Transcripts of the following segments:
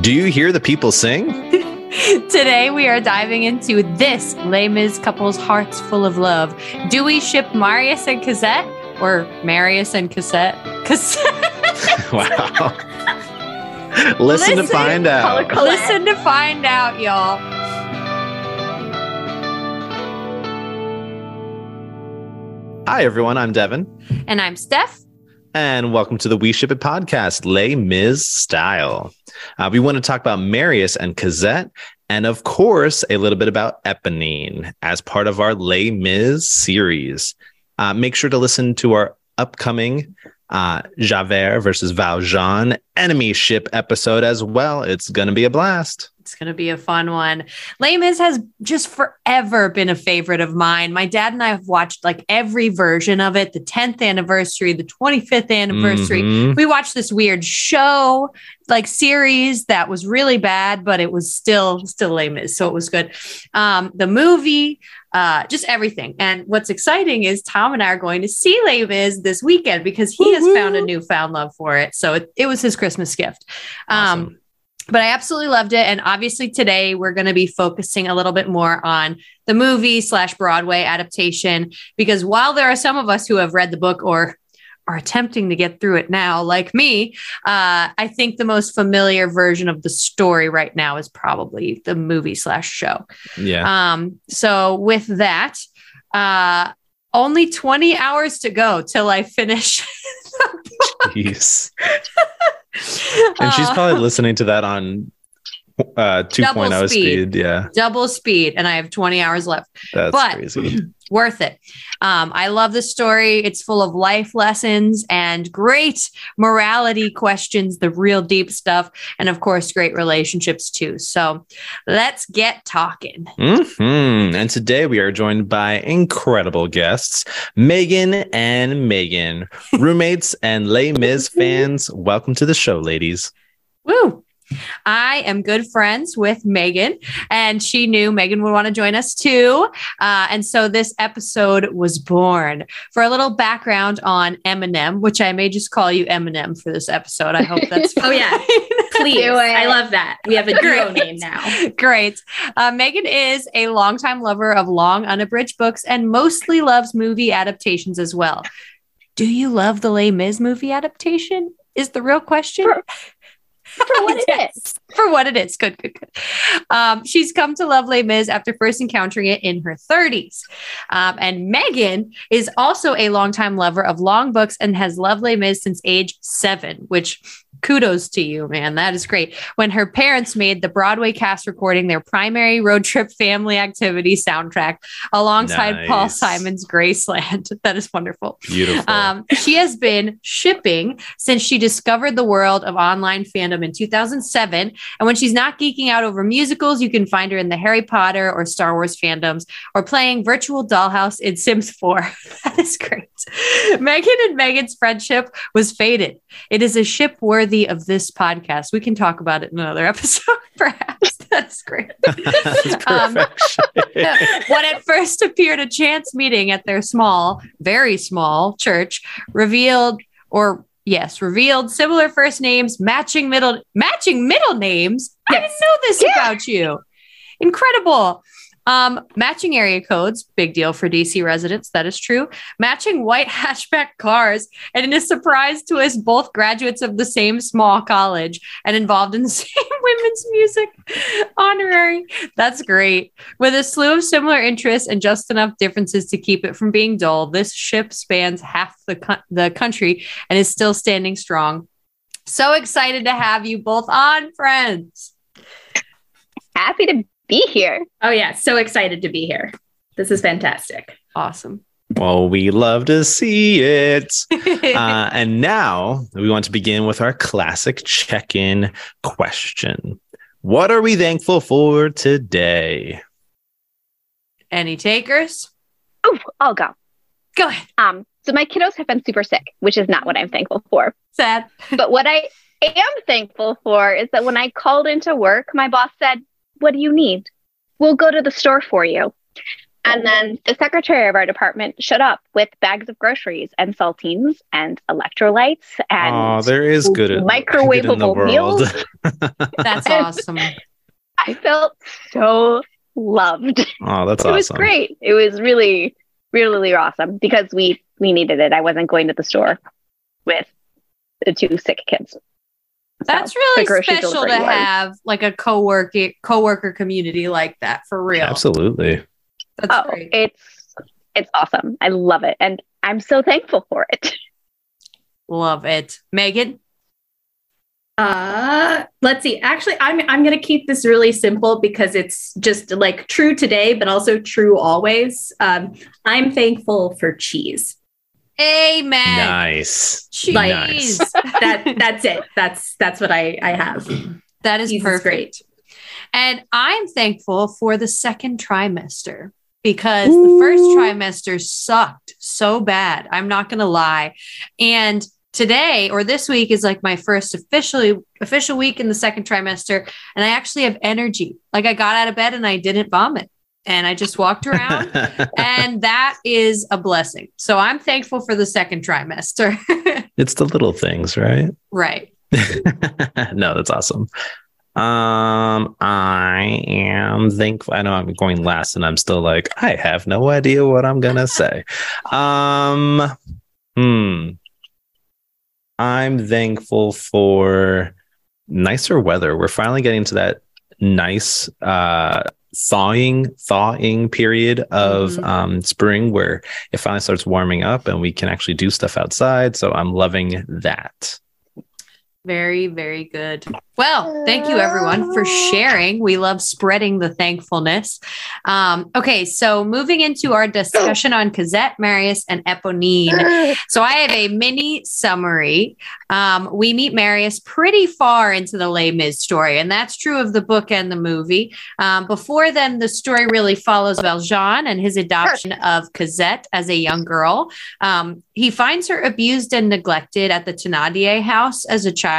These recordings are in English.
Do you hear the people sing? Today we are diving into this Les Mis couple's hearts full of love. Do we ship Marius and Cosette or Marius and Cassette? Cassette. wow. Listen, to find out. Listen to find out, y'all. Hi, everyone. I'm Devin, And I'm Steph. And welcome to the We Ship It podcast, Les Mis style. Uh, we want to talk about Marius and Cosette, and of course, a little bit about Eponine as part of our Les Mis series. Uh, make sure to listen to our upcoming uh, Javert versus Valjean enemy ship episode as well. It's going to be a blast. It's going to be a fun one. Les Mis has just forever been a favorite of mine. My dad and I have watched like every version of it the 10th anniversary, the 25th anniversary. Mhm. We watched this weird show, like series that was really bad, but it was still, still Les Mis. So it was good. Um, the movie, uh, just everything. And what's exciting is Tom and I are going to see Les Mis this weekend because he has found a newfound love for it. So it, it was his Christmas gift. Um, but I absolutely loved it. And obviously, today we're going to be focusing a little bit more on the movie slash Broadway adaptation because while there are some of us who have read the book or are attempting to get through it now, like me, uh, I think the most familiar version of the story right now is probably the movie slash show. yeah. Um, so with that, uh, only 20 hours to go till I finish. Jeez. And she's Uh, probably listening to that on uh 2.0 Double speed. speed. Yeah, double speed, and I have 20 hours left. that's But- crazy. worth it. Um, I love the story. It's full of life lessons and great morality questions, the real deep stuff, and of course, great relationships too. So let's get talking. mm-hmm. And today we are joined by incredible guests, Megan and Megan, roommates and Les Mis fans. Welcome to the show, ladies. Woo! I am good friends with Megan, and she knew Megan would want to join us too. Uh, and so this episode was born. For a little background on Eminem, which I may just call you Eminem for this episode. I hope that's Oh, yeah. Please. I love that. We have a duo name now. Great. Uh, Megan is a longtime lover of long, unabridged books and mostly loves movie adaptations as well. Do you love the Les Mis movie adaptation? Is the real question. For- For what it Yes. is. For what it is. Good, good, good. Um, she's come to love Les Mis after first encountering it in her 30s. Um, and Megan is also a longtime lover of long books and has loved Les Mis since age seven, which kudos to you, man. That is great. When her parents made the Broadway cast recording their primary road trip family activity soundtrack alongside Paul Simon's Graceland. That is wonderful. Beautiful. Um, she has been shipping since she discovered the world of online fandom in 2007. And when she's not geeking out over musicals, you can find her in the Harry Potter or Star Wars fandoms or playing virtual dollhouse in Sims 4. that is great. Megan and Megan's friendship was fated. It is a ship worthy of this podcast. We can talk about it in another episode, perhaps. That's great. That's um, what at first appeared a chance meeting at their small, very small church revealed, or yes, revealed similar first names, matching middle, matching middle names. I didn't know this about you. Incredible. Um, matching area codes, big deal for DC residents. That is true. Matching white hatchback cars, and in a surprise to us both graduates of the same small college and involved in the same women's music honorary. That's great. With a slew of similar interests and just enough differences to keep it from being dull, this ship spans half the, the country and is still standing strong. So excited to have you both on, friends. Happy to be here. Oh, yeah. So excited to be here. This is fantastic. Awesome. well, we love to see it. Uh, and now we want to begin with our classic check in question What are we thankful for today? Any takers? Oh, I'll go. Go ahead. Um, so my kiddos have been super sick, which is not what I'm thankful for. Sad. But what I am thankful for is that when I called into work, my boss said, What do you need? We'll go to the store for you. And oh. then the secretary of our department showed up with bags of groceries and saltines and electrolytes and Oh, there is good at- microwavable good in the world. meals. That's awesome. I felt so loved. oh, that's it was great. It was really, really awesome because we we needed it. I wasn't going to the store with the two sick kids. That's So, really special to delivery was- have like a co-worker coworker community like that for real. Absolutely. That's Oh, great. it's it's awesome. I love it, and I'm so thankful for it. Love it. Megan? Uh, let's see. Actually, I'm I'm gonna keep this really simple because it's just like true today, but also true always. Um, I'm thankful for cheese. Amen. Nice. Cheese. Nice. That that's it. That's that's what I I have. That is Cheese is perfect. great. And I'm thankful for the second trimester because the first trimester sucked so bad. I'm not going to lie. And today or this week is like my first officially official week in the second trimester and I actually have energy. Like I got out of bed and I didn't vomit and I just walked around and that is a blessing. So I'm thankful for the second trimester. it's the little things, right? right. no, that's awesome. Um, I am thankful. I know I'm going last, and I'm still like, I have no idea what I'm gonna say. Um, hmm. I'm thankful for nicer weather. We're finally getting to that nice uh thawing thawing period of Mhm. um spring where it finally starts warming up and we can actually do stuff outside so i'm loving that Very, very good. Well, thank you everyone for sharing. We love spreading the thankfulness. Um, okay, so moving into our discussion on Cosette, Marius, and Eponine. So I have a mini summary. Um, we meet Marius pretty far into the Les Mis story, and that's true of the book and the movie. Um, before then, the story really follows Valjean and his adoption of Cosette as a young girl. Um, he finds her abused and neglected at the Thénardier house as a child.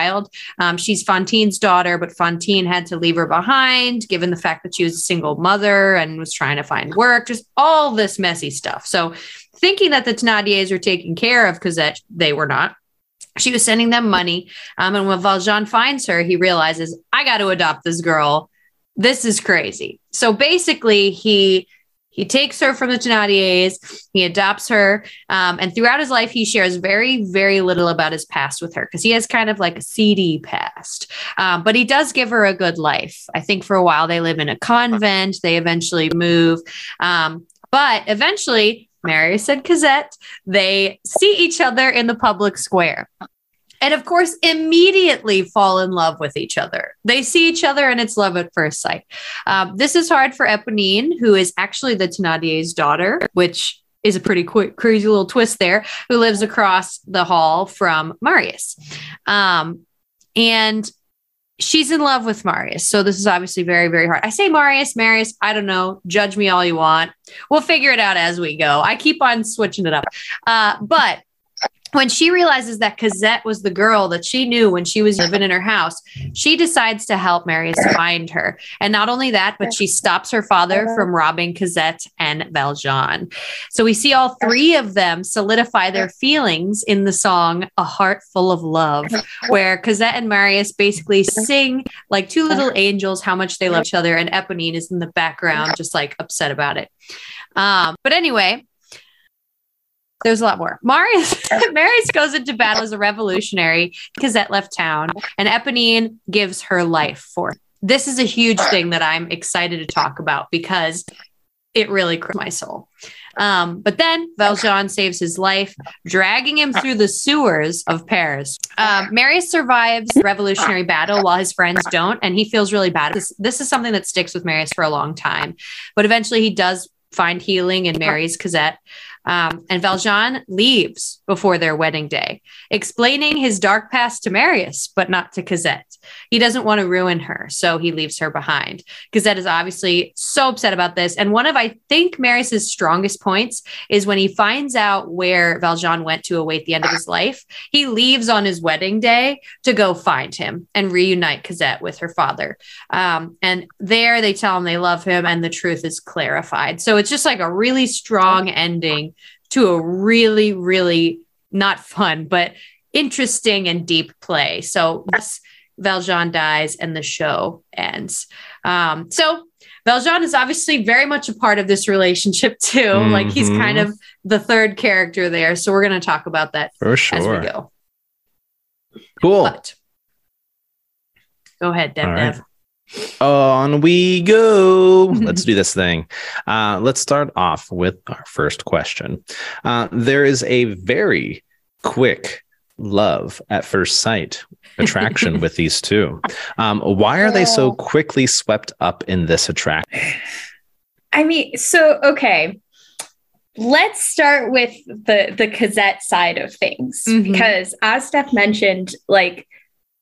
Um, she's Fantine's daughter, but Fantine had to leave her behind given the fact that she was a single mother and was trying to find work, just all this messy stuff. So, thinking that the Thénardiers were taking care of Cosette, they were not. She was sending them money. Um, and when Valjean finds her, he realizes, I got to adopt this girl. This is crazy. So basically, he he takes her from the Thénardiers, he adopts her, um, and throughout his life, he shares very, very little about his past with her because he has kind of like a seedy past. Um, but he does give her a good life. I think for a while they live in a convent. They eventually move, um, but eventually, Marius and Cosette they see each other in the public square. And of course, immediately fall in love with each other. They see each other and it's love at first sight. Um, this is hard for Eponine, who is actually the Thénardier's daughter, which is a pretty quick, crazy little twist there, who lives across the hall from Marius. Um, and she's in love with Marius. So this is obviously very, very hard. I say Marius, Marius, I don't know. Judge me all you want. We'll figure it out as we go. I keep on switching it up. Uh, but when she realizes that Cosette was the girl that she knew when she was living in her house, she decides to help Marius find her. And not only that, but she stops her father uh-huh. from robbing Cosette and Valjean. So we see all three of them solidify their feelings in the song A Heart Full of Love, uh-huh. where Cosette and Marius basically sing like two little uh-huh. angels how much they love each other, and Eponine is in the background, just like upset about it. Um, but anyway, there's a lot more. Marius, Marius goes into battle as a revolutionary. Cosette left town, and Eponine gives her life for. it. This is a huge thing that I'm excited to talk about because it really crushed my soul. Um, but then Valjean saves his life, dragging him through the sewers of Paris. Um, Marius survives the revolutionary battle while his friends don't, and he feels really bad. This, this is something that sticks with Marius for a long time. But eventually, he does find healing and marries Cosette. Um, and Valjean leaves before their wedding day, explaining his dark past to Marius, but not to Cosette. He doesn't want to ruin her, so he leaves her behind. Cosette is obviously so upset about this. And one of, I think, Marius's strongest points is when he finds out where Valjean went to await the end of his life, he leaves on his wedding day to go find him and reunite Cosette with her father. Um, and there they tell him they love him and the truth is clarified. So it's just like a really strong ending to a really, really not fun, but interesting and deep play. So yes, Valjean dies and the show ends. Um, so Valjean is obviously very much a part of this relationship too. Mm-hmm. Like he's kind of the third character there. So we're going to talk about that for sure as we go. Cool. But, go ahead, Dev. Dev. On we go. let's do this thing. Uh, let's start off with our first question. Uh, there is a very quick love at first sight attraction with these two. Um, why are they so quickly swept up in this attraction? I mean, so okay. Let's start with the the Cosette side of things mm-hmm. because as Steph mentioned, like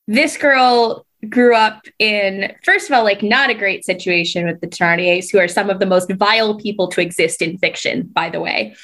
this girl grew up in first of all like not a great situation with the Thénardiers who are some of the most vile people to exist in fiction by the way.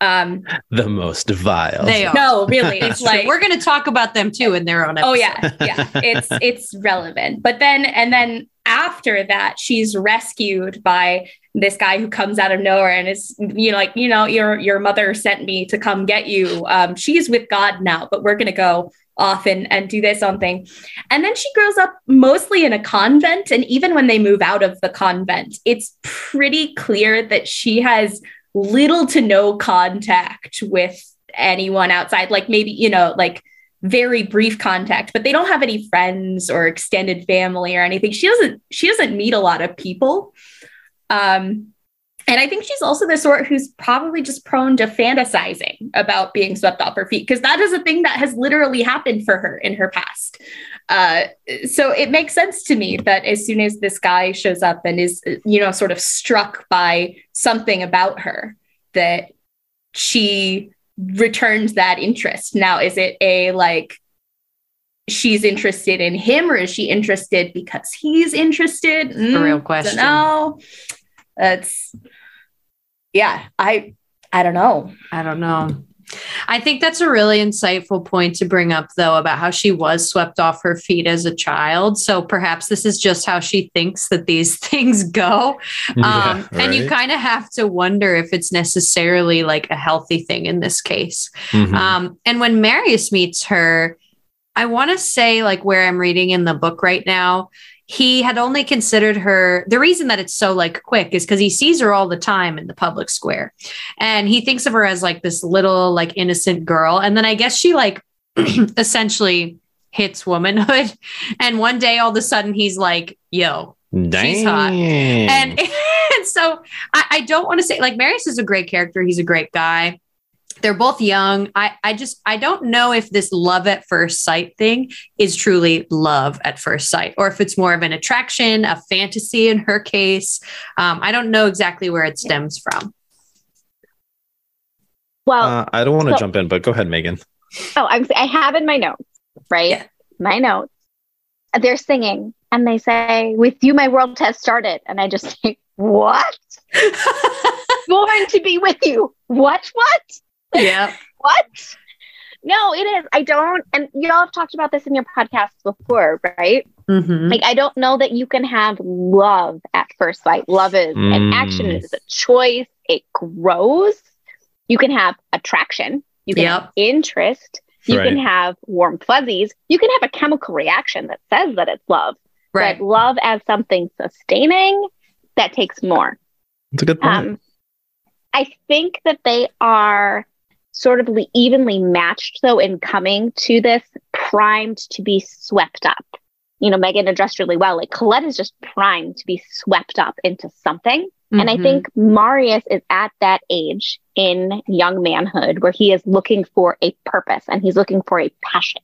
Um the most vile. They are. No really it's like we're going to talk about them too in their own episode. oh yeah yeah. It's it's relevant. But then and then after that she's rescued by this guy who comes out of nowhere and is you know like you know your your mother sent me to come get you. Um she's with god now but we're going to go off and, and do this own thing. And then she grows up mostly in a convent. And even when they move out of the convent, it's pretty clear that she has little to no contact with anyone outside. Like maybe, you know, like very brief contact, but they don't have any friends or extended family or anything. She doesn't she doesn't meet a lot of people. Um, and I think she's also the sort who's probably just prone to fantasizing about being swept off her feet because that is a thing that has literally happened for her in her past. Uh, so it makes sense to me that as soon as this guy shows up and is, you know, sort of struck by something about her, that she returns that interest. Now, is it a like, she's interested in him or is she interested because he's interested? Mm, a real question. No, that's yeah, I I don't know. I don't know. I think that's a really insightful point to bring up, though, about how she was swept off her feet as a child. So perhaps this is just how she thinks that these things go. Yeah, um, right. And you kind of have to wonder if it's necessarily like a healthy thing in this case. Mm-hmm. Um, and when Marius meets her, I want to say, like, where I'm reading in the book right now, he had only considered her the reason that it's so like quick is because he sees her all the time in the public square. And he thinks of her as like this little like innocent girl. And then i guess she like essentially hits womanhood. And one day all of a sudden he's like yo Dang. she's hot. And, and so I, I don't want to say like marius is a great character. He's a great guy they're both young. I, I just I don't know if this love at first sight thing is truly love at first sight, or if it's more of an attraction, a fantasy in her case. Um, I don't know exactly where it stems from. Well, uh, I don't want to so, jump in, but go ahead, Megan. Oh, I'm, I have in my notes, right? Yeah. My notes. They're singing, and they say, "With you, my world has started," and I just think, "What? Born to be with you? What? What?" Yeah. what? No, it is. I don't. And y'all have talked about this in your podcast before, right? Mm-hmm. Like, I don't know that you can have love at first sight. Love is mm. an action, it is a choice, it grows. You can have attraction, you can yep. have interest, you right. can have warm fuzzies, you can have a chemical reaction that says that it's love. Right. But love as something sustaining, that takes more. That's a good point. Um, I think that they are sort of evenly matched though in coming to this primed to be swept up you know megan addressed really well like Cosette is just primed to be swept up into something mm-hmm. and i mm-hmm. think marius is at that age in young manhood where he is looking for a purpose and he's looking for a passion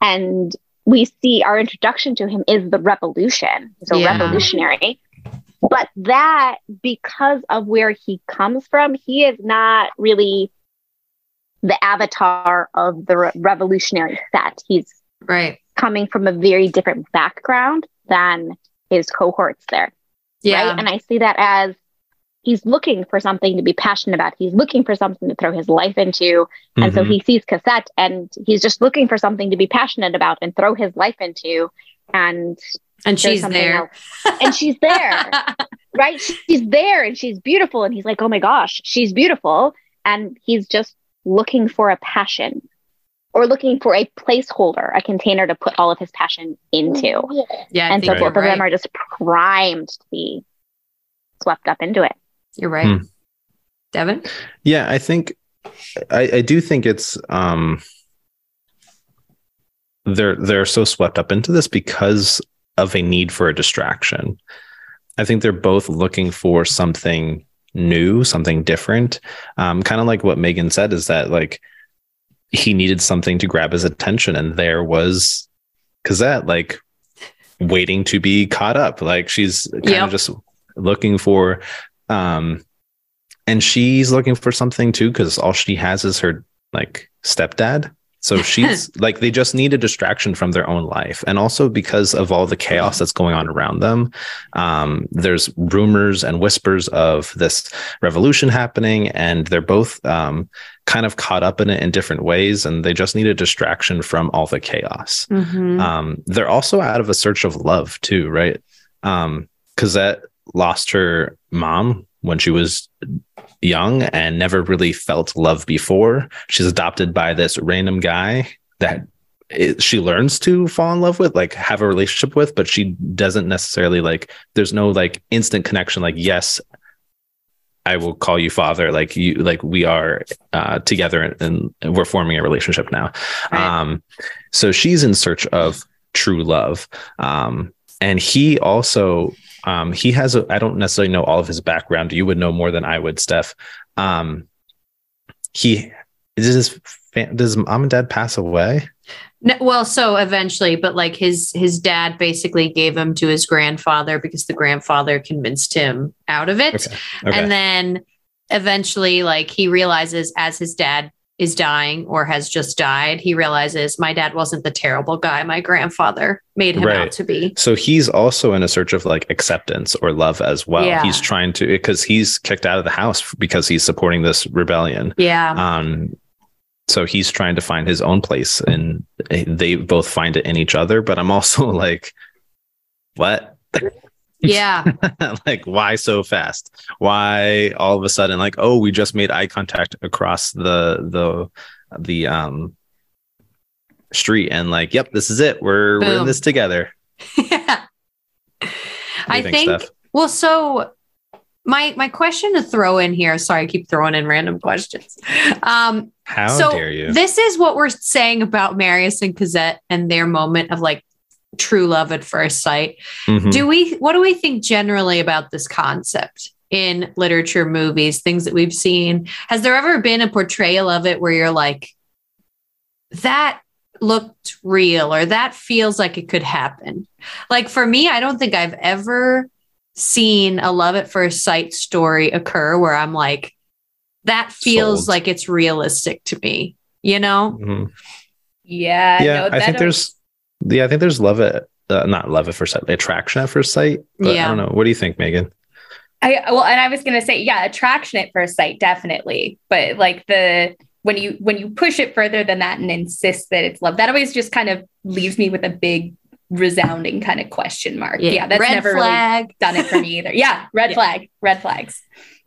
and we see our introduction to him is the revolution he's a yeah. revolutionary But that, because of where he comes from, he is not really the avatar of the re- revolutionary set. He's Right. coming from a very different background than his cohorts there. Yeah. Right. And I see that as he's looking for something to be passionate about. He's looking for something to throw his life into. And so Mhm. he sees Cosette and he's just looking for something to be passionate about and throw his life into. And And she's there. And she's there, right? She's there and she's beautiful. And he's like, oh my gosh, she's beautiful. And he's just looking for a passion or looking for a placeholder, a container to put all of his passion into. yeah. And so both you're of them are just primed to be swept up into it. You're right. Hmm. Devin? Yeah, I think I, I do think it's um they're they're so swept up into this because of a need for a distraction. I think they're both looking for something new, something different. Um, kind of like what Megan said is that like he needed something to grab his attention, and there was Cosette like waiting to be caught up. Like she's kind Yep. of just looking for um and she's looking for something too because all she has is her like stepdad so she's like they just need a distraction from their own life and also because of all the chaos that's going on around them um, there's rumors and whispers of this revolution happening and they're both um, kind of caught up in it in different ways and they just need a distraction from all the chaos Mm-hmm. um, they're also out of a search of love too, right? Um, Cosette lost her mom when she was young and never really felt love before. She's adopted by this random guy that it, she learns to fall in love with, like have a relationship with, but she doesn't necessarily like. There's no like instant connection. Like yes. I will call you father. Like you, like we are uh, together and, and we're forming a relationship now. Right. Um, so she's in search of true love. Um, and he also, um, he has, a, I don't necessarily know all of his background. You would know more than I would, Steph. Um, he, does his, does mom and dad pass away? No, well, so eventually, but like his his dad basically gave him to his grandfather because the grandfather convinced him out of it. Okay. Okay. And then eventually, like he realizes as his dad is dying or has just died, he realizes my dad wasn't the terrible guy my grandfather made him Right. out to be. so he's also in a search of like acceptance or love as well. Yeah. He's trying to, because he's kicked out of the house because he's supporting this rebellion. Yeah. Um, so he's trying to find his own place and they both find it in each other. But I'm also like, what? Yeah. like, why so fast? Why all of a sudden, like, oh, we just made eye contact across the, the, the, um, street and like, yep, this is it. We're, we're in this together. yeah. I think, Steph? well, so my my question to throw in here, sorry, I keep throwing in random questions. Um, How so dare you? This is what we're saying about Marius and Cosette and their moment of like true love at first sight. Mhm. Do we what do we think generally about this concept in literature, movies, things that we've seen? Has there ever been a portrayal of it where you're like, that looked real or that feels like it could happen? Like for me, I don't think I've ever seen a love at first sight story occur where I'm like, that feels Sold. like it's realistic to me, you know? Mhm. Yeah. yeah, no, I that think there's, yeah, I think there's love at, uh, not love at first sight, attraction at first sight. But Yeah. I don't know. What do you think, Megan? I well, and I was gonna say, yeah, attraction at first sight, definitely. But like the when you when you push it further than that and insist that it's love, that always just kind of leaves me with a big resounding kind of question mark. Yeah, that's Red never flag. really done it for me either. Yeah, red Yeah. flag, red flags.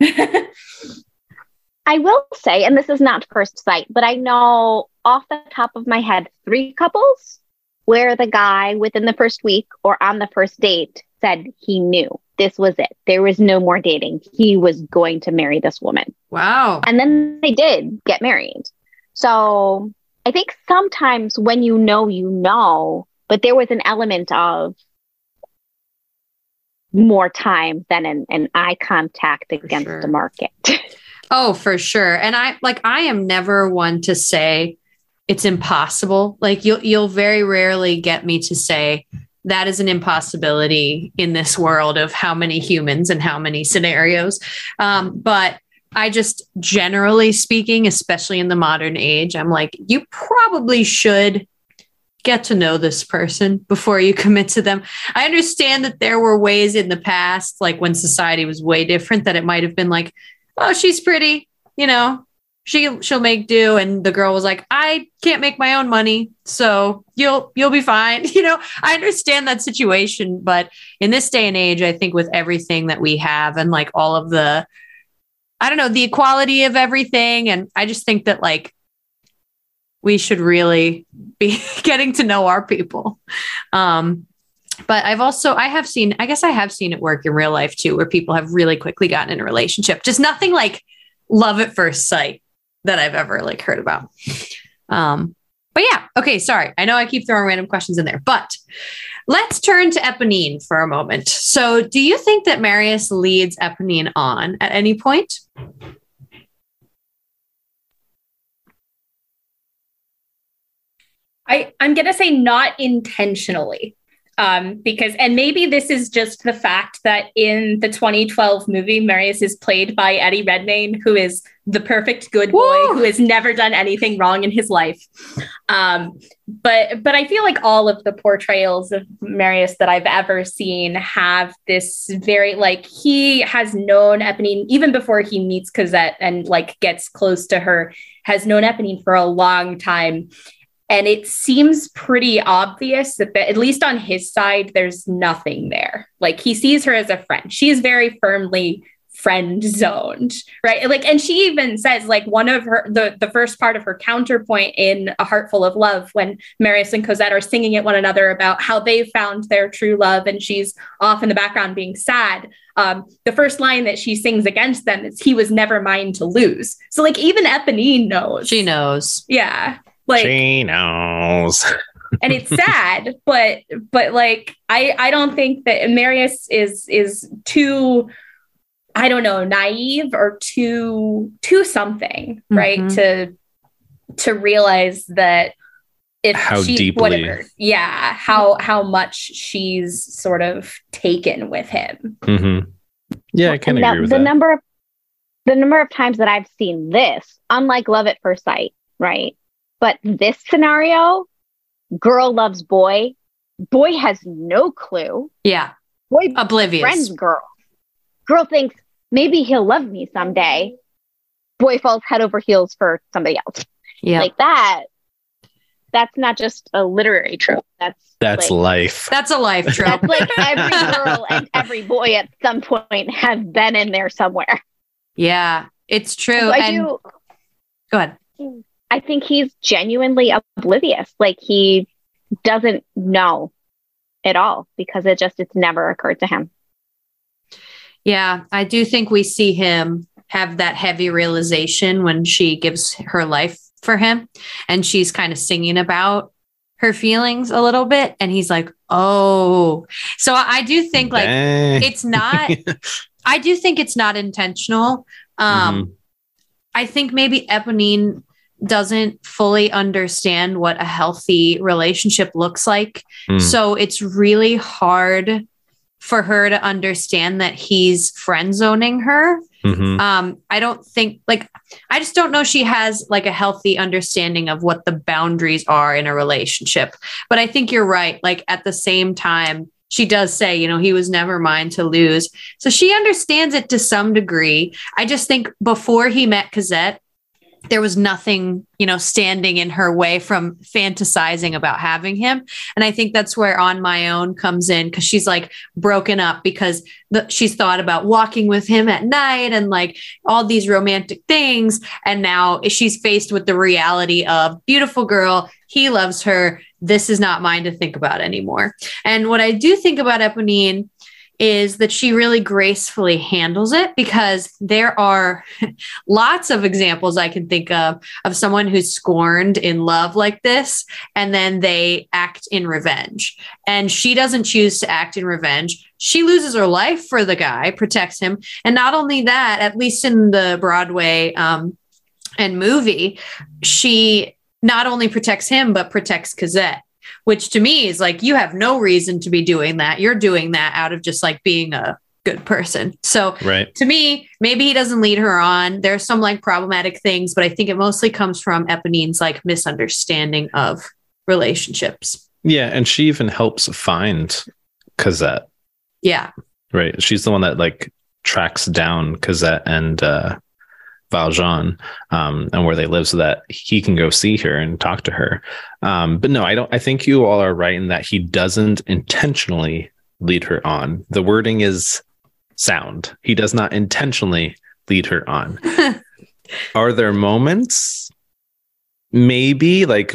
I will say, and this is not first sight, but I know off the top of my head three couples where the guy within the first week or on the first date said he knew this was it. There was no more dating. He was going to marry this woman. Wow. And then they did get married. So I think sometimes when you know, you know, but there was an element of more time than an, an eye contact against sure. the market. Oh, for sure. And I like I am never one to say it's impossible. Like you'll you'll very rarely get me to say that is an impossibility in this world of how many humans and how many scenarios. Um, but I just generally speaking, especially in the modern age, I'm like, you probably should get to know this person before you commit to them. I understand that there were ways in the past, like when society was way different, that it might have been like, oh, she's pretty, you know, she she'll make do. And the girl was like i can't make my own money so you'll you'll be fine. You know i understand that situation but in this day and age i think with everything that we have and like all of the i don't know the equality of everything and i just think that like we should really be getting to know our people. Um but I've also I have seen I guess I have seen it work in real life too where people have really quickly gotten in a relationship. Just nothing like love at first sight that I've ever like heard about. Um, but yeah, okay, sorry. I know I keep throwing random questions in there, but let's turn to Eponine for a moment. So, do you think that Marius leads Eponine on at any point? I, I'm going to say not intentionally um, because and maybe this is just the fact that in the 2012 movie marius is played by eddie redmayne who is the perfect good boy Woo! who has never done anything wrong in his life um, but but i feel like all of the portrayals of marius that i've ever seen have this very like he has known eponine even before he meets cosette and like gets close to her has known eponine for a long time and it seems pretty obvious that, the, at least on his side, there's nothing there. Like he sees her as a friend. She is very firmly friend zoned, right? Like, and she even says, like, one of her, the, the first part of her counterpoint in A Heart Full of Love, when Marius and Cosette are singing at one another about how they found their true love, and she's off in the background being sad. Um, the first line that she sings against them is, He was never mine to lose. So, like, even Eponine knows. She knows. Yeah. Like she knows. and it's sad, but but like I I don't think that Marius is is too I don't know naive or too too something mm-hmm. right to to realize that if how she deeply whatever yeah how how much she's sort of taken with him mm-hmm. yeah i can agree the, with the that. number of the number of times that i've seen this unlike love at first sight right but this scenario, girl loves boy, boy has no clue. Yeah. Boy oblivious. Friends girl. Girl thinks maybe he'll love me someday. Boy falls head over heels for somebody else. Yeah. Like that. That's not just a literary trope. That's that's like, life. That's a life trope. That's like every girl and every boy at some point have been in there somewhere. Yeah, it's true. So I and do. Go ahead. I think he's genuinely oblivious. Like he doesn't know at all because it just it's never occurred to him. Yeah, I do think we see him have that heavy realization when she gives her life for him and she's kind of singing about her feelings a little bit and he's like, "Oh." So I do think like Dang. it's not I do think it's not intentional. Um mm-hmm. I think maybe Eponine doesn't fully understand what a healthy relationship looks like. Mm. So it's really hard for her to understand that he's friend zoning her. Mm-hmm. Um, I don't think like I just don't know she has like a healthy understanding of what the boundaries are in a relationship. But I think you're right. Like at the same time, she does say, you know, he was never mine to lose. So she understands it to some degree. I just think before he met Cosette, there was nothing, you know, standing in her way from fantasizing about having him. And I think that's where On My Own comes in because she's like broken up because the, she's thought about walking with him at night and like all these romantic things. And now she's faced with the reality of beautiful girl, he loves her. This is not mine to think about anymore. And what I do think about Eponine is that she really gracefully handles it because there are lots of examples I can think of of someone who's scorned in love like this and then they act in revenge. And she doesn't choose to act in revenge. She loses her life for the guy, protects him. And not only that, at least in the Broadway um, and movie, she not only protects him, but protects Cosette which to me is like you have no reason to be doing that. You're doing that out of just like being a good person. So right. to me, maybe he doesn't lead her on. There's some like problematic things, but I think it mostly comes from Eponine's like misunderstanding of relationships. Yeah, and she even helps find Cosette. Yeah. Right. She's the one that like tracks down Cosette and uh Valjean um, and where they live so that he can go see her and talk to her. Um, but no, I don't I think you all are right in that he doesn't intentionally lead her on. The wording is sound. He does not intentionally lead her on. are there moments maybe like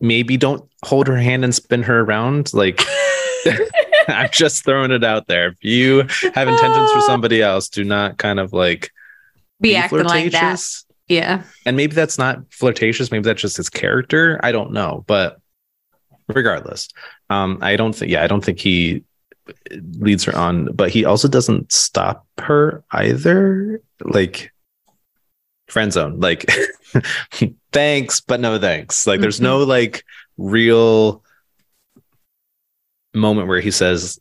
maybe don't hold her hand and spin her around like I'm just throwing it out there. If you have intentions for somebody else, do not kind of like be, be acting flirtatious. like that. Yeah. And maybe that's not flirtatious. Maybe that's just his character. I don't know. But regardless, um, I don't think, yeah, I don't think he leads her on, but he also doesn't stop her either. Like, friend zone, like, thanks, but no thanks. Like, there's mm-hmm. no like real moment where he says,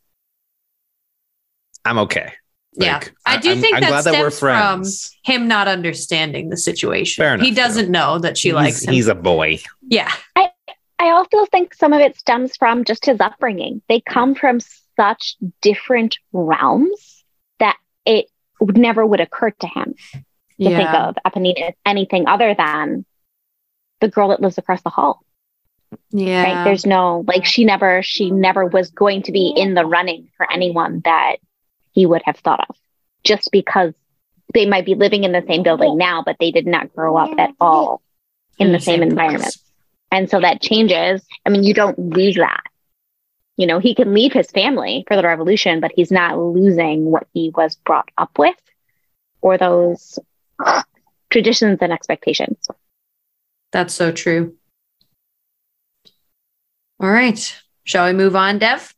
I'm okay. Yeah, like, I do I'm, think I'm that stems that from him not understanding the situation. Enough, he doesn't know that she he's, likes him. He's a boy. Yeah. I, I also think some of it stems from just his upbringing. They come from such different realms that it never would occur to him to yeah. think of Eponine as anything other than the girl that lives across the hall. Yeah. Right. There's no like she never she never was going to be in the running for anyone that he would have thought of just because they might be living in the same building now, but they did not grow up at all in the same environment. And so that changes. I mean, you don't lose that. You know, he can leave his family for the revolution, but he's not losing what he was brought up with or those traditions and expectations. That's so true. All right. Shall we move on, Dev?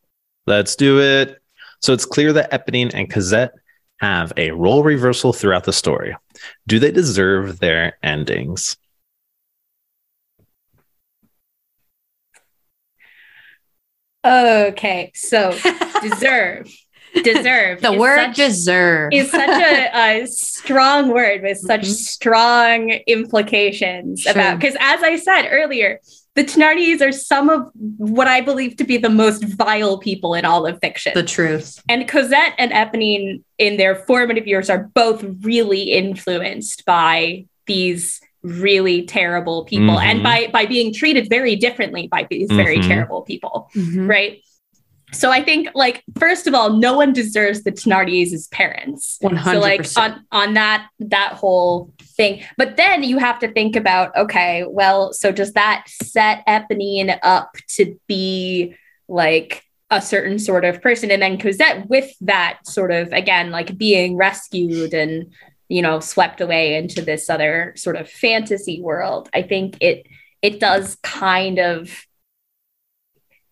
Let's do it. So it's clear that Eponine and Cosette have a role reversal throughout the story. Do they deserve their endings? Okay, so deserve. deserve. the word such, deserve is such a, a, strong word with such mm-hmm. strong implications sure. about because as I said earlier, the Thénardiers are some of what I believe to be the most vile people in all of fiction. The truth. And Cosette and Eponine, in their formative years, are both really influenced by these really terrible people mm-hmm. and by by being treated very differently by these mm-hmm. very terrible people, mm-hmm. right? So I think, like, first of all, no one deserves the Thénardiers as parents. One hundred. So, like, on on that that whole thing. But then you have to think about, okay, well, so does that set Eponine up to be like a certain sort of person? And then Cosette, with that sort of again, like being rescued and you know swept away into this other sort of fantasy world. I think it it does kind of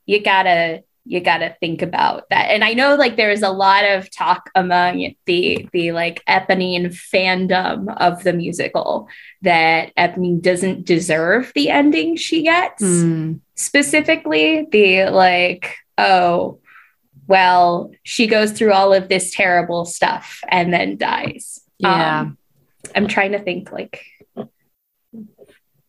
you gotta you got to think about that. And I know like there's a lot of talk among the the like Eponine fandom of the musical that Eponine doesn't deserve the ending she gets. Mm. Specifically, the like, oh, well, she goes through all of this terrible stuff and then dies. Yeah. Um, I'm trying to think like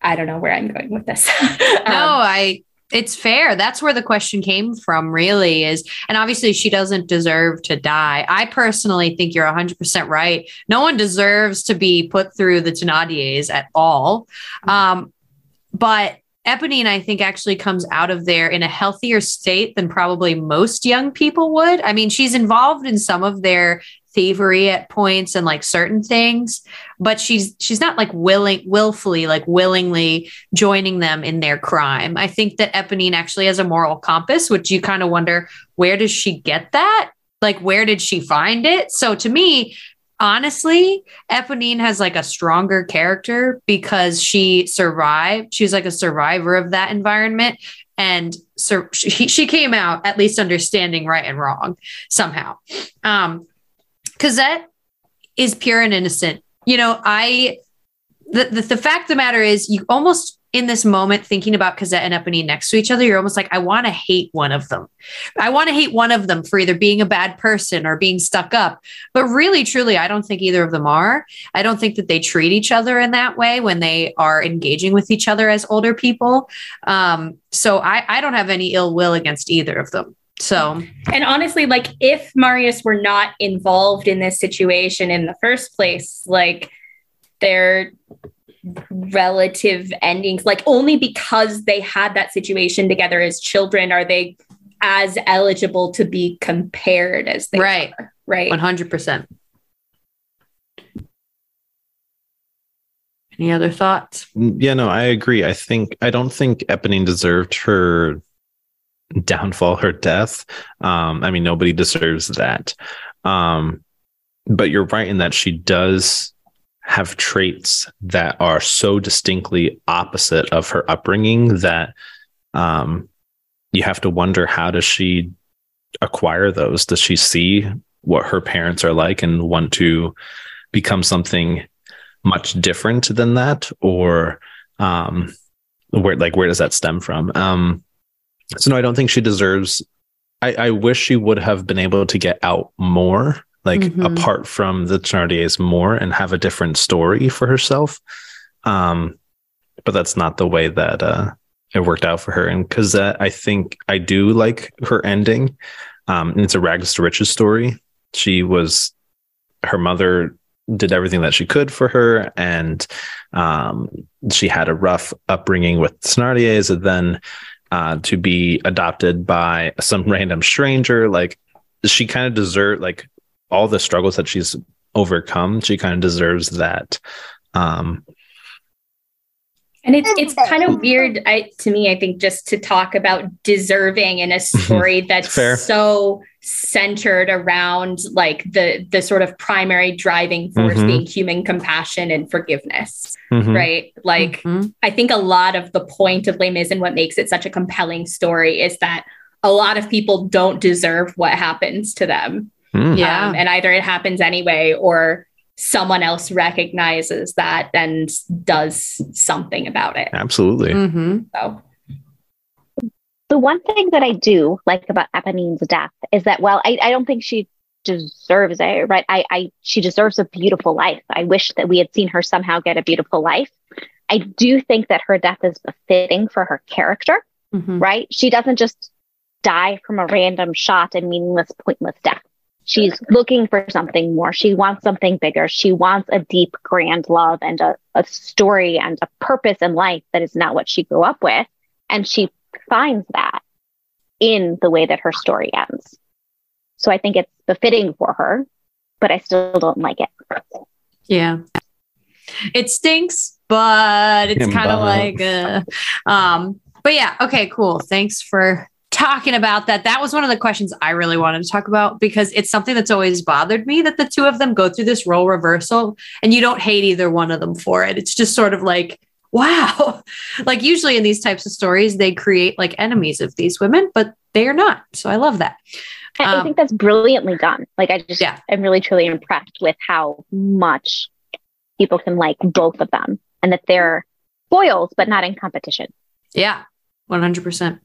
I don't know where I'm going with this. um, no, I it's fair. That's where the question came from, really, is and obviously she doesn't deserve to die. I personally think you're 100% right. No one deserves to be put through the Thénardiers at all. Um, but Eponine, I think, actually comes out of there in a healthier state than probably most young people would. I mean, she's involved in some of their thievery at points and like certain things but she's she's not like willing willfully like willingly joining them in their crime. I think that eponine actually has a moral compass which you kind of wonder where does she get that? Like where did she find it? So to me honestly eponine has like a stronger character because she survived she's like a survivor of that environment and so she, she came out at least understanding right and wrong somehow um Cosette is pure and innocent. You know, I the, the, the fact of the matter is you almost in this moment thinking about Cosette and Eponine next to each other, you're almost like, I want to hate one of them. I want to hate one of them for either being a bad person or being stuck up. But really, truly, I don't think either of them are. I don't think that they treat each other in that way when they are engaging with each other as older people. Um, so I, I don't have any ill will against either of them. So, and honestly, like if Marius were not involved in this situation in the first place, like they're relative endings like only because they had that situation together as children are they as eligible to be compared as they right. are, right? 100% any other thoughts? Mm, yeah no i agree. I think i don't think eponine deserved her downfall her death. Um i mean nobody deserves that. Um but you're right in that she does have traits that are so distinctly opposite of her upbringing that um, you have to wonder how does she acquire those? Does she see what her parents are like and want to become something much different than that, or um, where like where does that stem from? Um, so no, I don't think she deserves. I, I wish she would have been able to get out more like mm-hmm. apart from the Thénardiers more and have a different story for herself. Um, but that's not the way that uh, it worked out for her. And because I think I do like her ending. Um, it's a rags to riches story. She was her mother did everything that she could for her, and um, she had a rough upbringing with Thénardiers, and then uh, to be adopted by some random stranger, like she kind of deserved like all the struggles that she's overcome, she kind of deserves that. Um, and it's it's kind of weird I, to me, I think, just to talk about deserving in a story that's so centered around like the the sort of primary driving force mm-hmm. being human compassion and forgiveness, mm-hmm. right? Like, mm-hmm. I think a lot of the point of Les Mis and what makes it such a compelling story is that a lot of people don't deserve what happens to them Mm. Yeah. Um, and either it happens anyway or someone else recognizes that and does something about it. Absolutely. Mm-hmm. So. The one thing that I do like about Eponine's death is that, well, I, I don't think she deserves it, right? I, I she deserves a beautiful life. I wish that we had seen her somehow get a beautiful life. I do think that her death is befitting for her character, mm-hmm. right? She doesn't just die from a random shot and meaningless, pointless death. She's looking for something more. She wants something bigger. She wants a deep, grand love and a, a story and a purpose in life that is not what she grew up with. And she finds that in the way that her story ends. So I think it's befitting for her, but I still don't like it. Yeah. It stinks, but it's kind of like, uh, um, but yeah, okay, cool. Thanks for talking about that, that was one of the questions I really wanted to talk about because it's something that's always bothered me that the two of them go through this role reversal and you don't hate either one of them for it. It's just sort of like, wow. like usually in these types of stories, they create like enemies of these women, but they are not. So I love that. I, um, think that's brilliantly done. Like I just, yeah. I'm really truly impressed with how much people can like both of them and that they're foils, but not in competition. Yeah, 100%.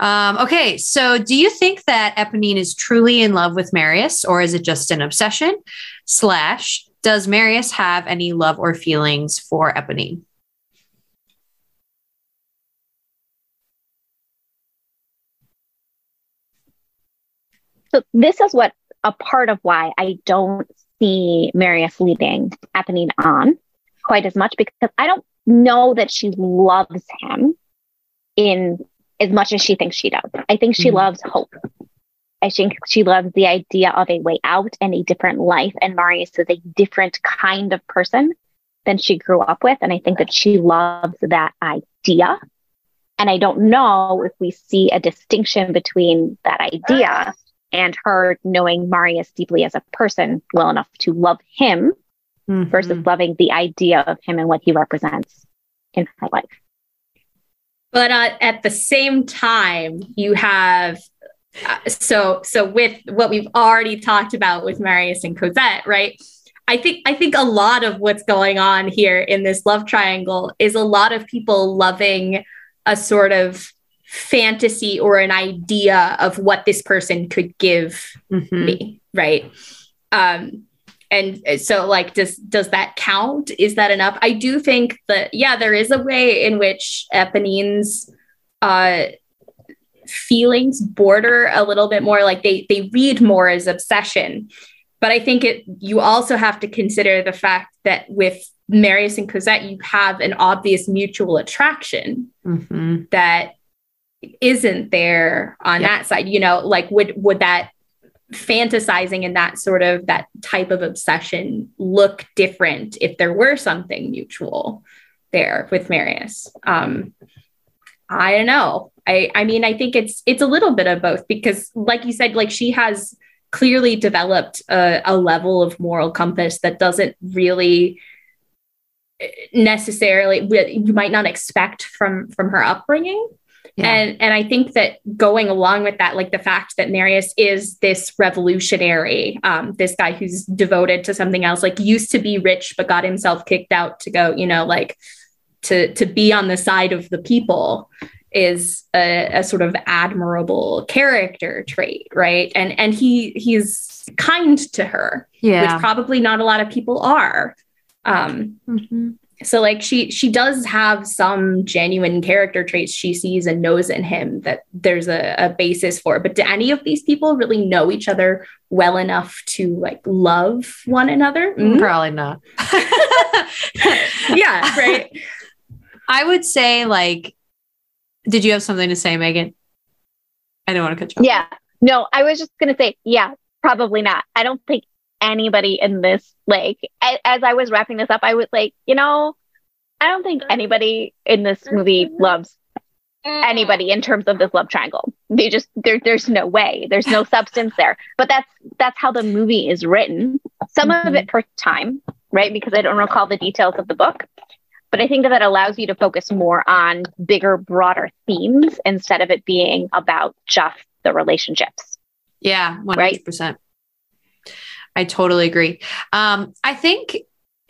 Um, okay, so do you think that Eponine is truly in love with Marius, or is it just an obsession? Slash, does Marius have any love or feelings for Eponine? So this is what a part of why I don't see Marius leading Eponine on quite as much because I don't know that she loves him in as much as she thinks she does. I think she mm-hmm. loves hope. I think she loves the idea of a way out and a different life. And Marius is a different kind of person than she grew up with. And I think that she loves that idea. And I don't know if we see a distinction between that idea and her knowing Marius deeply as a person well enough to love him mm-hmm. versus loving the idea of him and what he represents in her life. But uh, at the same time, you have uh, so so with what we've already talked about with Marius and Cosette, right? I think I think a lot of what's going on here in this love triangle is a lot of people loving a sort of fantasy or an idea of what this person could give mm-hmm. me, right? Um, and so like does does that count? Is that enough? I do think that yeah there is a way in which eponine's uh feelings border a little bit more. Like they they read more as obsession. But i think it you also have to consider the fact that with marius and cosette you have an obvious mutual attraction mm-hmm. that isn't there on yep. that side. You know like would would that fantasizing and that sort of that type of obsession look different if there were something mutual there with Marius. Um, I don't know. I I mean I think it's it's a little bit of both because like you said like she has clearly developed a, a level of moral compass that doesn't really necessarily you might not expect from from her upbringing yeah. And and I think that going along with that, like the fact that Marius is this revolutionary, um, this guy who's devoted to something else, like used to be rich but got himself kicked out to go, you know, like to to be on the side of the people is a, a sort of admirable character trait, right? And and he he's kind to her, yeah. which probably not a lot of people are. Um, mm-hmm so like she she does have some genuine character traits she sees and knows in him that there's a, a basis for. But do any of these people really know each other well enough to like love one another? Mm-hmm. probably not. Yeah right. I would say like did you have something to say megan? I don't want to cut you off. Yeah. No i was just gonna say yeah probably not. I don't think anybody in this like as I was wrapping this up, I was like, you know, I don't think anybody in this movie loves anybody in terms of this love triangle. They just there there's no way. There's no substance there. But that's that's how the movie is written. Some mm-hmm. of it for time, right? Because I don't recall the details of the book. But I think that that allows you to focus more on bigger, broader themes instead of it being about just the relationships. Yeah, 100%. Right? I totally agree. Um, I think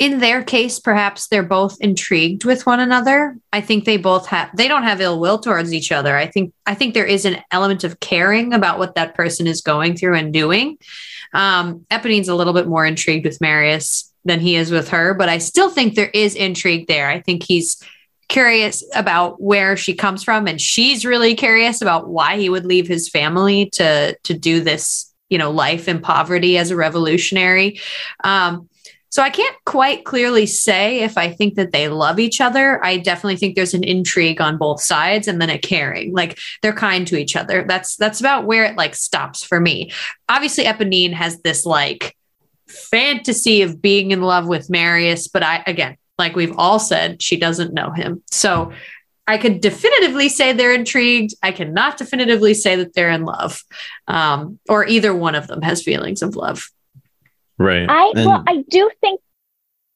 in their case, perhaps they're both intrigued with one another. I think they both have they don't have ill will towards each other. I think I think there is an element of caring about what that person is going through and doing. Um, Eponine's a little bit more intrigued with Marius than he is with her, but I still think there is intrigue there. I think he's curious about where she comes from, and she's really curious about why he would leave his family to to do this you know life in poverty as a revolutionary. Um, so i can't quite clearly say if i think that they love each other. I definitely think there's an intrigue on both sides and then a caring like they're kind to each other. That's that's about where it like stops for me. Obviously eponine has this like fantasy of being in love with marius but i again like we've all said she doesn't know him. So I could definitively say they're intrigued. I cannot definitively say that they're in love, um, or either one of them has feelings of love. Right. I and well, I do think.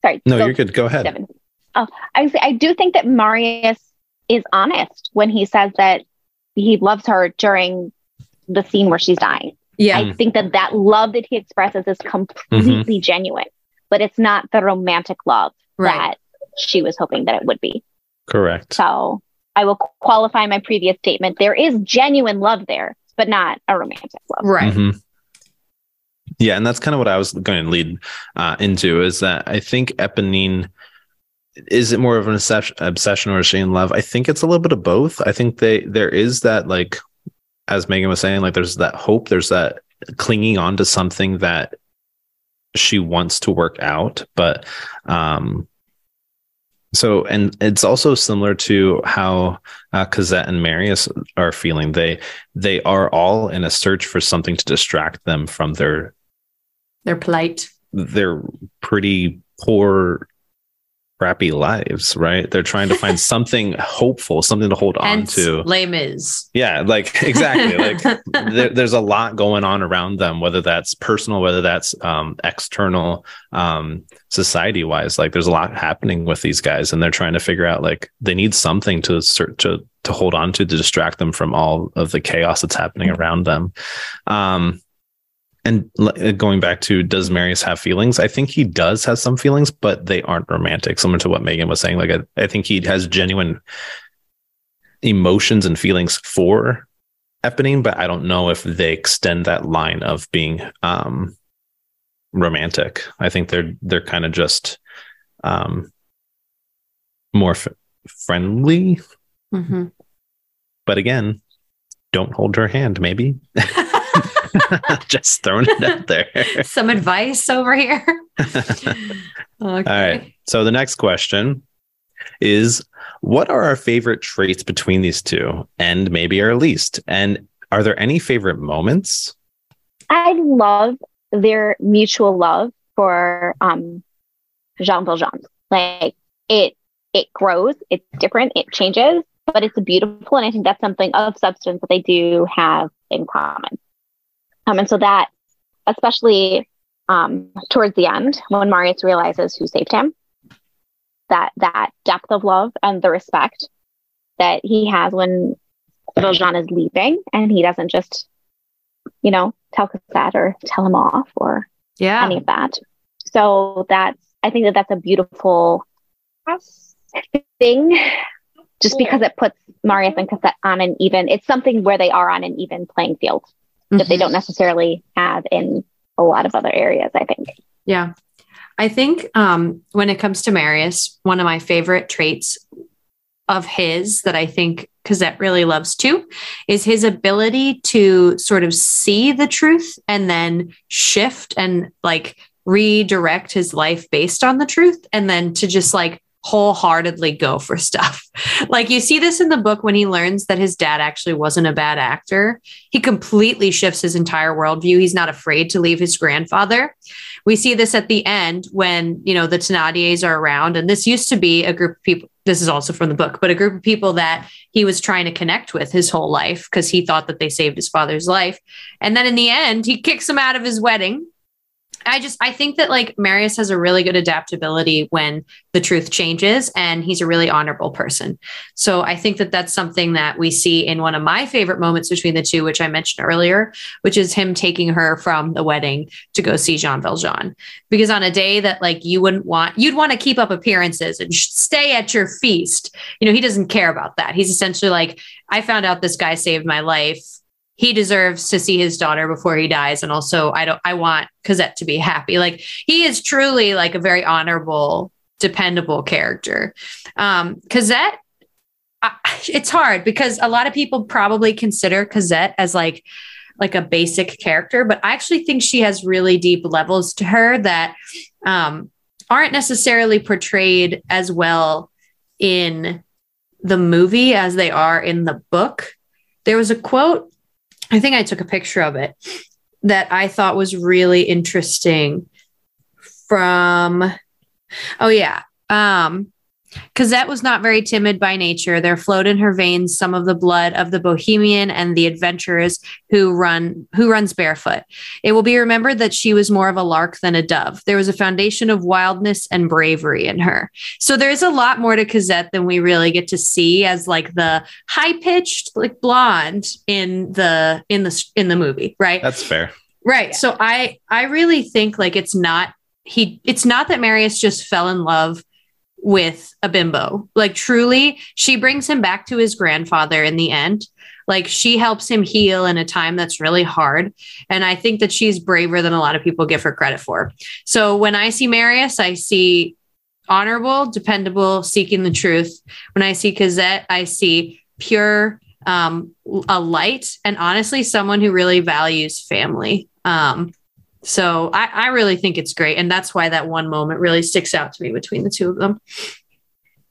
Sorry. No, you're good. Go ahead. Devin. Oh, I I do think that Marius is honest when he says that he loves her during the scene where she's dying. Yeah. I think that that love that he expresses is completely mm-hmm. genuine, but it's not the romantic love right. that she was hoping that it would be. Correct. So I will qualify my previous statement. There is genuine love there, but not a romantic love. Right. Mm-hmm. Yeah, and that's kind of what I was going to lead uh, into is that I think Eponine is it more of an obsession or a she in love? I think it's a little bit of both. I think they there is that like as Megan was saying, like there's that hope, there's that clinging on to something that she wants to work out, but um so, and it's also similar to how uh, Cosette and Marius are feeling. They they are all in a search for something to distract them from their their plight, their pretty poor crappy lives, right? They're trying to find something hopeful, something to hold Hence, on to. Les is. Yeah, like exactly. like there, there's a lot going on around them, whether that's personal, whether that's um, external, um, society wise. Like there's a lot happening with these guys, and they're trying to figure out like they need something to to to hold on to to distract them from all of the chaos that's happening around them. Um, and uh, going back to does Marius have feelings? I think he does have some feelings, but they aren't romantic. Similar to what Megan was saying. Like I, I think he has genuine emotions and feelings for Eponine, but I don't know if they extend that line of being um, romantic. I think they're they're kind of just um, more f- friendly. Mm-hmm. But again, don't hold her hand. Maybe. just throwing it out there. Some advice over here. okay. All right. So the next question is what are our favorite traits between these two and maybe our least? And are there any favorite moments? I love their mutual love for um, Jean Valjean. Like it, it grows, it's different, it changes, but it's beautiful. And I think that's something of substance that they do have in common. Um, and so that, especially um, towards the end, when Marius realizes who saved him, that that depth of love and the respect that he has when Valjean is leaving, and he doesn't just, you know, tell Cosette or tell him off or yeah any of that. So that's I think that that's a beautiful thing, just because it puts Marius and Cosette on an even. It's something where they are on an even playing field mm-hmm. that they don't necessarily have in a lot of other areas. I think. Yeah, I think um, when it comes to Marius, one of my favorite traits of his that I think Cosette really loves too is his ability to sort of see the truth and then shift and like redirect his life based on the truth and then to just like wholeheartedly go for stuff. like you see this in the book when he learns that his dad actually wasn't a bad actor. He completely shifts his entire worldview. He's not afraid to leave his grandfather. We see this at the end when, you know, the Thénardiers are around. And this used to be a group of people. This is also from the book, but a group of people that he was trying to connect with his whole life because he thought that they saved his father's life. And then in the end, he kicks them out of his wedding I just I think that like Marius has a really good adaptability when the truth changes and he's a really honorable person. So I think that that's something that we see in one of my favorite moments between the two which I mentioned earlier, which is him taking her from the wedding to go see Jean Valjean. Because on a day that like you wouldn't want you'd want to keep up appearances and stay at your feast. You know, he doesn't care about that. He's essentially like I found out this guy saved my life he deserves to see his daughter before he dies. And also i don't i want cosette to be happy. Like he is truly like a very honorable dependable character. Um cosette I, it's hard because a lot of people probably consider cosette as like like a basic character but i actually think she has really deep levels to her that um aren't necessarily portrayed as well in the movie as they are in the book. There was a quote I think I took a picture of it that I thought was really interesting from oh yeah um Cosette was not very timid by nature. There flowed in her veins some of the blood of the bohemian and the adventurers who run who runs barefoot. It will be remembered that she was more of a lark than a dove. There was a foundation of wildness and bravery in her. So there's a lot more to Cosette than we really get to see as like the high pitched like blonde in the in the in the movie, right? That's fair. Right. Yeah. So I I really think like it's not he it's not that Marius just fell in love with a bimbo. Like truly, she brings him back to his grandfather in the end. Like she helps him heal in a time that's really hard. And I think that she's braver than a lot of people give her credit for. So when I see Marius, I see honorable, dependable, seeking the truth. When I see Cosette, I see pure, um, a light, and honestly, someone who really values family. Um, so I, I really think it's great. And that's why that one moment really sticks out to me between the two of them.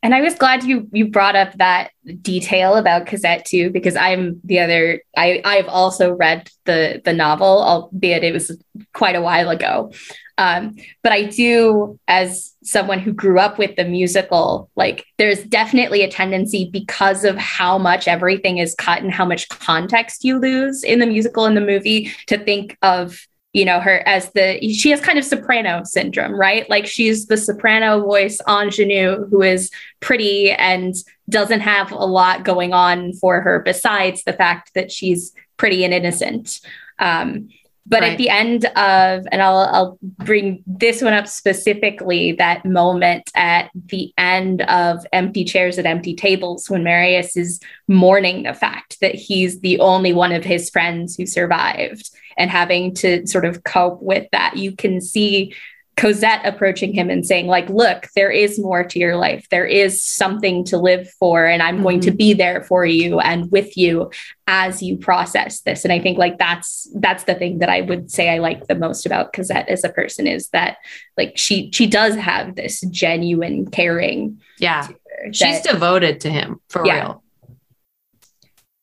And I was glad you you brought up that detail about Cosette too, because I'm the other. I I've also read the the novel, albeit it was quite a while ago. Um, but I do, as someone who grew up with the musical, like there's definitely a tendency because of how much everything is cut and how much context you lose in the musical and the movie to think of you know her as the she has kind of soprano syndrome right? Like she's the soprano voice ingenue who is pretty and doesn't have a lot going on for her besides the fact that she's pretty and innocent. Um, But Right. at the end of, and I'll, I'll bring this one up specifically that moment at the end of Empty Chairs at Empty Tables when Marius is mourning the fact that he's the only one of his friends who survived and having to sort of cope with that. You can see Cosette approaching him and saying, like, look, there is more to your life. There is something to live for, and I'm going to mm-hmm. be there for you and with you as you process this. And I think like that's that's the thing that I would say I like the most about Cosette as a person is that like she she does have this genuine caring. Yeah. She's that- devoted to him for Yeah. real.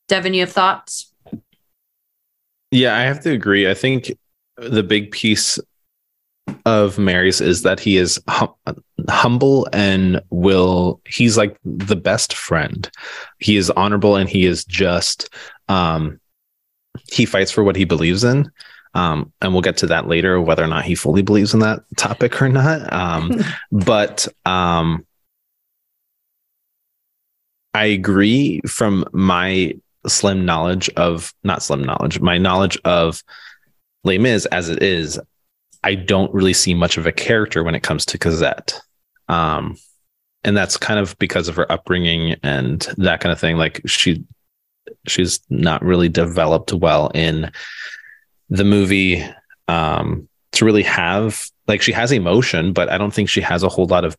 Devin, you have thoughts? Yeah, I have to agree. I think the big piece of Marius is that he is hum- humble and will he's like the best friend. He is honorable and he is just um he fights for what he believes in. Um and we'll get to that later whether or not he fully believes in that topic or not. Um but um I agree from my slim knowledge of not slim knowledge, my knowledge of Les Mis as it is, I don't really see much of a character when it comes to Cosette. Um, and that's kind of because of her upbringing and that kind of thing. Like she, she's not really developed well in the movie um, to really have like she has emotion, but I don't think she has a whole lot of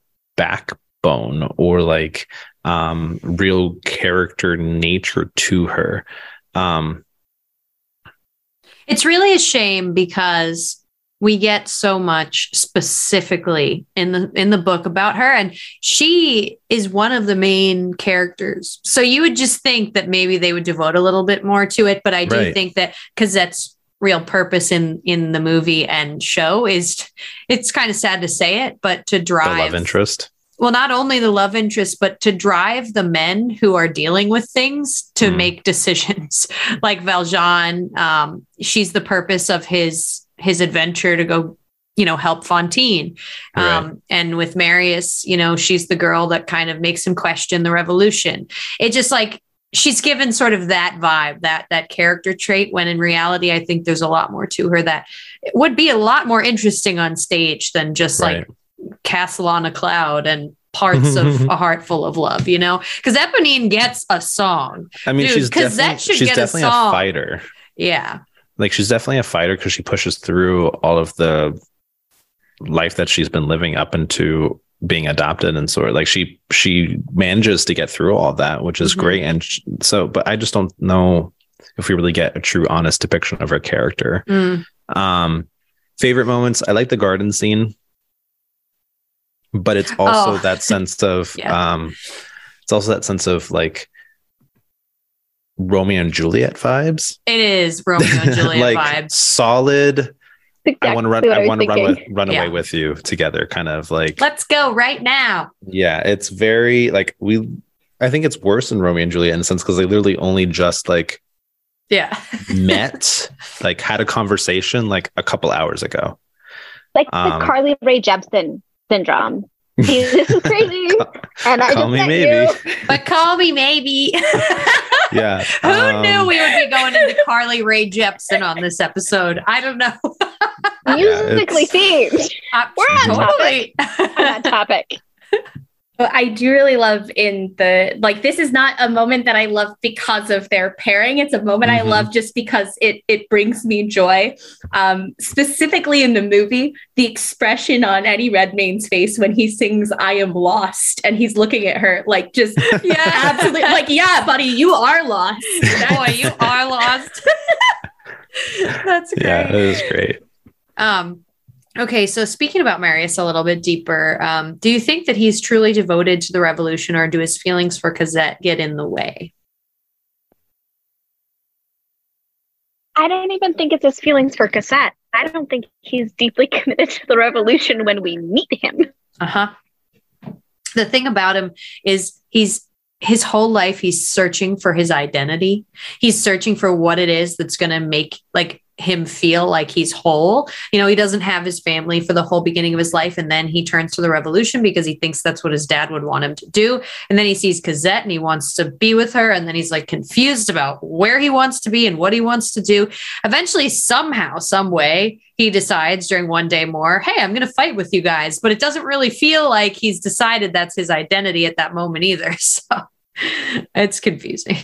backbone or like um, real character nature to her. Um, It's really a shame because we get so much specifically in the in the book about her and she is one of the main characters. So you would just think that maybe they would devote a little bit more to it, but I do Right. think that because that's real purpose in in the movie and show is it's kind of sad to say it, but to the drive love interest. Well not only the love interest but to drive the men who are dealing with things to Mm. make decisions. Like valjean um, she's the purpose of his his adventure to go you know help fantine um, and with marius you know she's the girl that kind of makes him question the revolution. It just like she's given sort of that vibe that that character trait when in reality i think there's a lot more to her that would be a lot more interesting on stage than just like castle on a cloud and parts of a heart full of love you know because eponine gets a song I mean, Dude, she's Cosette should she's get a definitely a, song. fighter. yeah Like she's definitely a fighter because she pushes through all of the life that she's been living up into being adopted and sort of like she she manages to get through all that, which is Mhm. great. And so, but I just don't know if we really get a true, honest depiction of her character. Mm. Um, favorite moments. I like the garden scene, but it's also Oh. that sense of Yeah. um, it's also that sense of like Romeo and Juliet vibes. it is romeo and juliet like vibes solid. I want to run. Exactly what I want to run with, thinking. run Yeah. away with you together. Kind of like let's go right now yeah. It's very like we. I think it's worse than Romeo and Juliet in a sense because they literally only just like yeah met, like had a conversation like a couple hours ago. Like Um, the Carly Rae Jepsen syndrome. This is crazy. and I Call just me met maybe. you. but call me maybe Yeah. who um, knew we would be going into carly rae jepsen on this episode i don't know Musically it's- themed Uh, We're on totally on that topic. But I do really love in the like this is not a moment that I love because of their pairing. It's a moment I Mhm. love just because it it brings me joy. Um, specifically in the movie, the expression on Eddie Redmayne's face when he sings "I am lost" and he's looking at her like just yeah absolutely like, yeah, buddy, you are lost. boy you are lost that's great Yeah, it was great. Um, okay, so speaking about Marius a little bit deeper, um, do you think that he's truly devoted to the revolution, or do his feelings for Cosette get in the way? I don't even think it's his feelings for Cosette. I don't think he's deeply committed to the revolution when we meet him. Uh huh. The thing about him is he's his whole life he's searching for his identity. He's searching for what it is that's going to make like him feel like he's whole. You know, he doesn't have his family for the whole beginning of his life. And then he turns to the revolution because he thinks that's what his dad would want him to do. And then he sees Cosette and he wants to be with her. And then he's like confused about where he wants to be and what he wants to do. Eventually, somehow, some way, he decides during one day more, hey, I'm going to fight with you guys. But it doesn't really feel like he's decided that's his identity at that moment either. So it's confusing.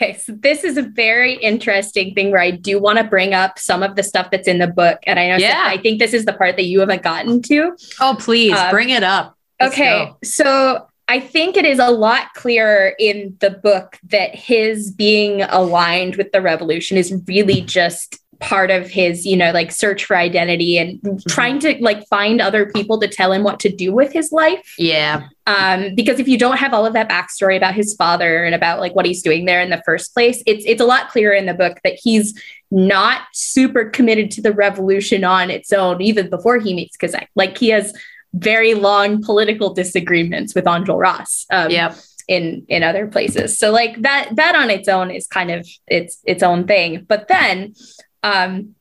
Okay, so this is a very interesting thing where I do want to bring up some of the stuff that's in the book. And I know Yeah. I think this is the part that you haven't gotten to. Oh, please Uh, bring it up. Let's okay, go. so I think it is a lot clearer in the book that his being aligned with the revolution is really just part of his, you know, like search for identity and trying to like find other people to tell him what to do with his life. Yeah. um, because if you don't have all of that backstory about his father and about like what he's doing there in the first place, it's it's a lot clearer in the book that he's not super committed to the revolution on its own, even before he meets Kazak. Like he has very long political disagreements with Enjolras. Um, Yep. in in other places so like that that on its own is kind of its its own thing but then um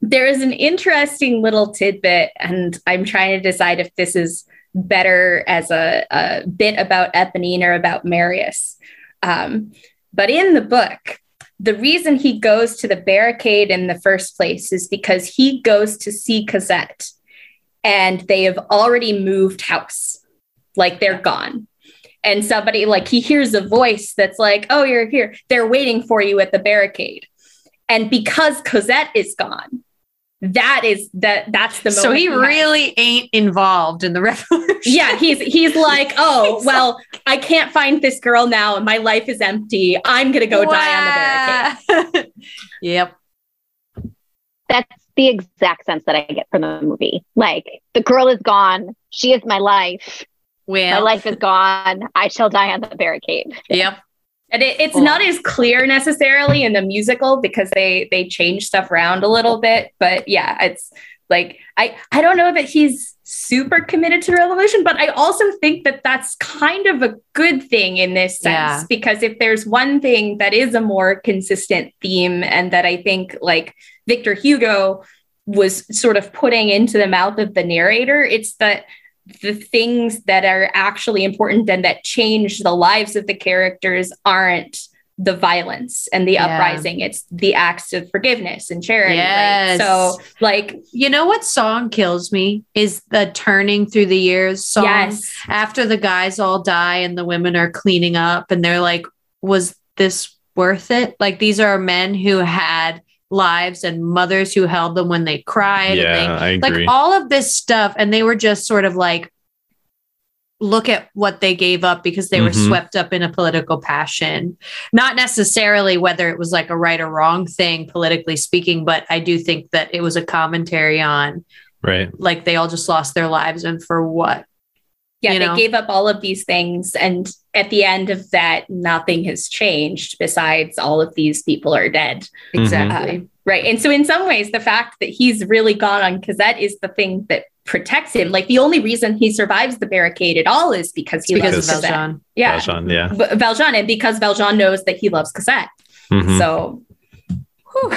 there is an interesting little tidbit and i'm trying to decide if this is better as a, a bit about eponine or about marius um, but in the book the reason he goes to the barricade in the first place is because he goes to see cosette and they have already moved house like they're gone and somebody like he hears a voice that's like, "Oh, you're here. They're waiting for you at the barricade." And because Cosette is gone, that is that that's the So moment he has. really ain't involved in the revolution. yeah he's he's like oh well i can't find this girl now and my life is empty i'm gonna go die on the barricade barricade. yep. That's the exact sense that I get from the movie. Like the girl is gone. She is my life. My life is gone. I shall die on the barricade. yep. And it, it's not as clear necessarily in the musical because they they change stuff around a little bit but yeah it's like i i don't know that he's super committed to revolution but i also think that that's kind of a good thing in this sense Yeah. because if there's one thing that is a more consistent theme and that i think like victor hugo was sort of putting into the mouth of the narrator it's that the things that are actually important and that change the lives of the characters aren't the violence and the Yeah. uprising it's the acts of forgiveness and charity Yes. right so like You know what song kills me is the turning through the years song. yes After the guys all die and the women are cleaning up and they're like, was this worth it? Like these are men who had lives and mothers who held them when they cried. and they, I agree. like all of this stuff and they were just sort of like look at what they gave up because they were Mhm. swept up in a political passion not necessarily whether it was like a right or wrong thing politically speaking but i do think that it was a commentary on right. like they all just lost their lives and for what yeah you they know? gave up all of these things and at the end of that nothing has changed besides all of these people are dead Mhm. exactly Uh, right and so in some ways the fact that he's really gone on Cosette is the thing that protects him like the only reason he survives the barricade at all is because he because loves of Because- Cosette. Valjean. yeah Valjean, yeah. V- Valjean, and because Valjean knows that he loves Cosette. Mhm. So, whew.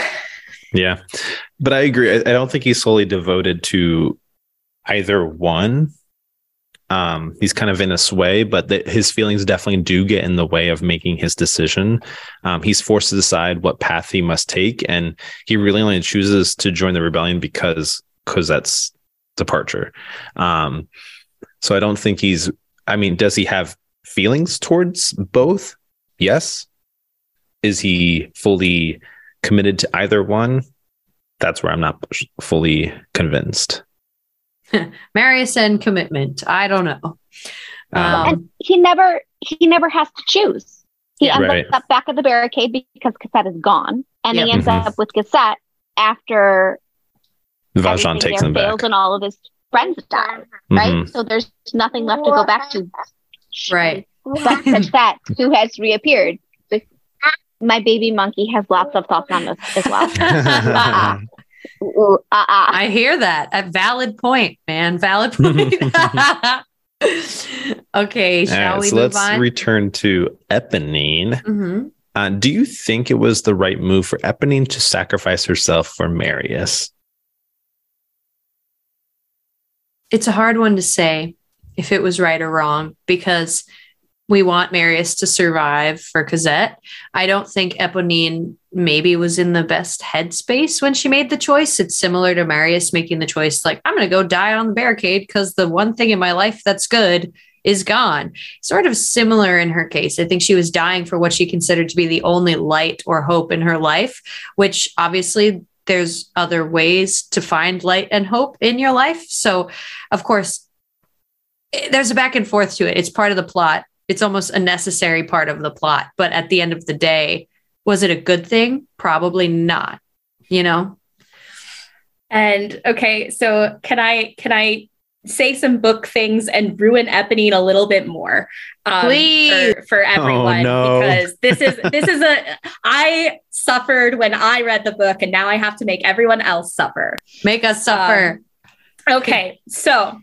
Yeah. But I agree. I, I don't think he's solely devoted to either one. Um, he's kind of in a sway, but that his feelings definitely do get in the way of making his decision. Um, he's forced to decide what path he must take, and he really only chooses to join the rebellion because Cosette's departure. Um, so I don't think he's. I mean, does he have feelings towards both? Yes. Is he fully committed to either one? That's where I'm not fully convinced. marius and commitment i don't know Um, um, and he never he never has to choose. He ends Right. up back at the barricade because Cosette is gone, and Yep. he ends Mhm. up with Cosette after Valjean everything takes him fails back. and all of his friends die. Right, Mhm. so there's nothing left to go back to. right But Cosette, who has reappeared, my baby monkey has lots of thoughts on this as well. Ooh, uh-uh. I hear that. A valid point, man. Valid point. okay, shall right, we so move let's on? return to Eponine. Mhm. Uh, do you think it was the right move for Eponine to sacrifice herself for Marius? It's a hard one to say if it was right or wrong because we want Marius to survive for Cosette. I don't think Eponine maybe was in the best headspace when she made the choice. It's similar to Marius making the choice, like, I'm going to go die on the barricade because the one thing in my life that's good is gone. Sort of similar in her case. I think she was dying for what she considered to be the only light or hope in her life, which obviously there's other ways to find light and hope in your life. So, of course, eh, there's a back and forth to it. It's part of the plot it's almost a necessary part of the plot. But at the end of the day, was it a good thing? Probably not, you know? And okay, so can I can I say some book things and ruin Eponine a little bit more um, Please. for, for everyone oh, no. because this is this is a I suffered when I read the book and now I have to make everyone else suffer. Make us suffer. Um, okay, so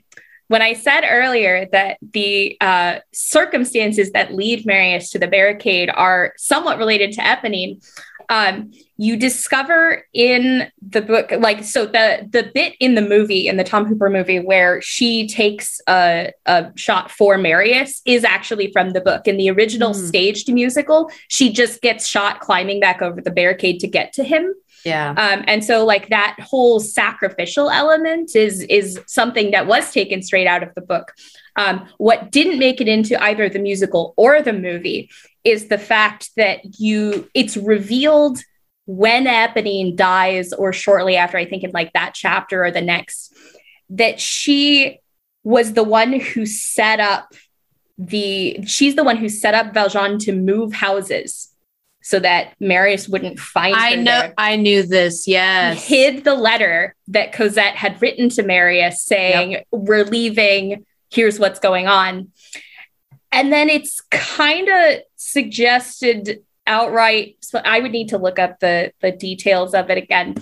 when I said earlier that the uh, circumstances that lead Marius to the barricade are somewhat related to Eponine, um, you discover in the book, like, so the the bit in the movie, in the Tom Hooper movie, where she takes a, a shot for Marius is actually from the book. In the original mm. staged musical, she just gets shot climbing back over the barricade to get to him. Yeah. Um, and so like that whole sacrificial element is is something that was taken straight out of the book. Um, what didn't make it into either the musical or the movie is the fact that you it's revealed when Eponine dies or shortly after, I think in like that chapter or the next, that she was the one who set up the she's the one who set up Valjean to move houses so that Marius wouldn't find I know there. I knew this. Yes. He hid the letter that Cosette had written to Marius saying, yep. We're leaving, here's what's going on. And then it's kind of suggested outright. So I would need to look up the, the details of it again.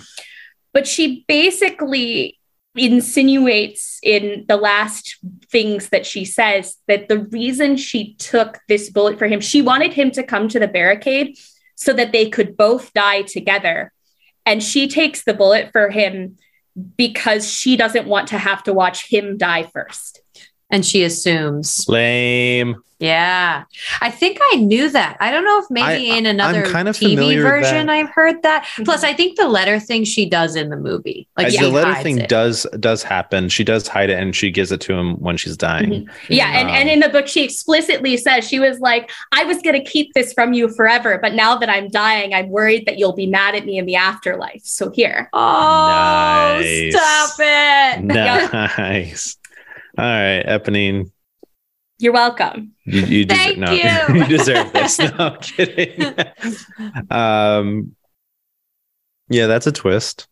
But she basically insinuates in the last things that she says that the reason she took this bullet for him, she wanted him to come to the barricade so that they could both die together. And she takes the bullet for him because she doesn't want to have to watch him die first. And she assumes. Lame. Yeah. I think I knew that. I don't know if maybe I, in another kind of TV version I've heard that. Plus, I think the letter thing she does in the movie. Like the letter thing it. does does happen. She does hide it and she gives it to him when she's dying. Mm-hmm. Yeah. Um, and, and in the book, she explicitly says she was like, I was gonna keep this from you forever, but now that I'm dying, I'm worried that you'll be mad at me in the afterlife. So here. Oh nice. stop it. Nice. All right, Eponine you're welcome. You, you Thank no, you. you deserve this. No, I'm kidding. um, yeah, that's a twist.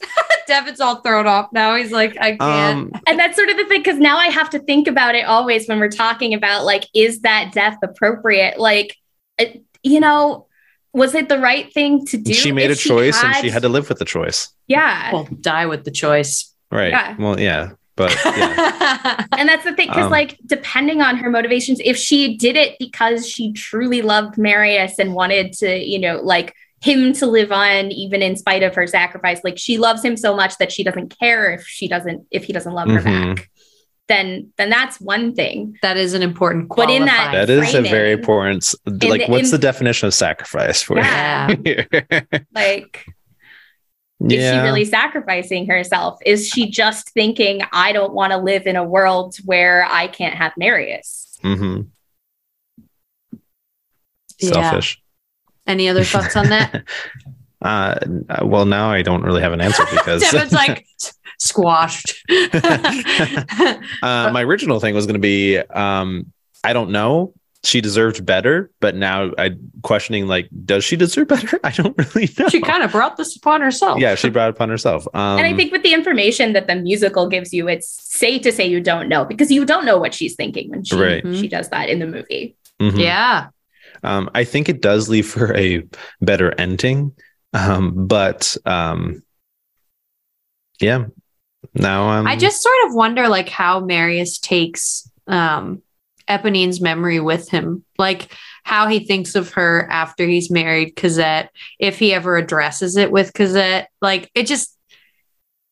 Devin's all thrown off now. He's like, I can't. Um, and that's sort of the thing because now I have to think about it always when we're talking about like, is that death appropriate? Like, it, you know, was it the right thing to do? She made a choice had... and she had to live with the choice. Yeah. Well, die with the choice. Right. Yeah. Well, yeah. But yeah. and that's the thing, because um, like depending on her motivations, if she did it because she truly loved Marius and wanted to, you know, like him to live on even in spite of her sacrifice, like she loves him so much that she doesn't care if she doesn't if he doesn't love mm-hmm. her back. Then, then that's one thing. That is an important. Qualifier. But in that, that is a very important. Like, the, what's in, the definition of sacrifice for yeah. you? like, yeah. Is she really sacrificing herself? Is she just thinking, I don't want to live in a world where I can't have Marius? Mm-hmm. Selfish. Yeah. Any other thoughts on that? uh, well, now I don't really have an answer because Devin's like squashed. uh, my original thing was going to be um, I don't know she deserved better, but now I questioning like, does she deserve better? I don't really know. She kind of brought this upon herself. Yeah, she brought it upon herself. Um, and I think with the information that the musical gives you, it's safe to say you don't know because you don't know what she's thinking when she right. she does that in the movie. Mm-hmm. Yeah. Um, I think it does leave for a better ending. Um, but um, yeah, now I just sort of wonder like how Marius takes um Eponine's memory with him, like how he thinks of her after he's married Cosette, if he ever addresses it with Cosette. Like it just,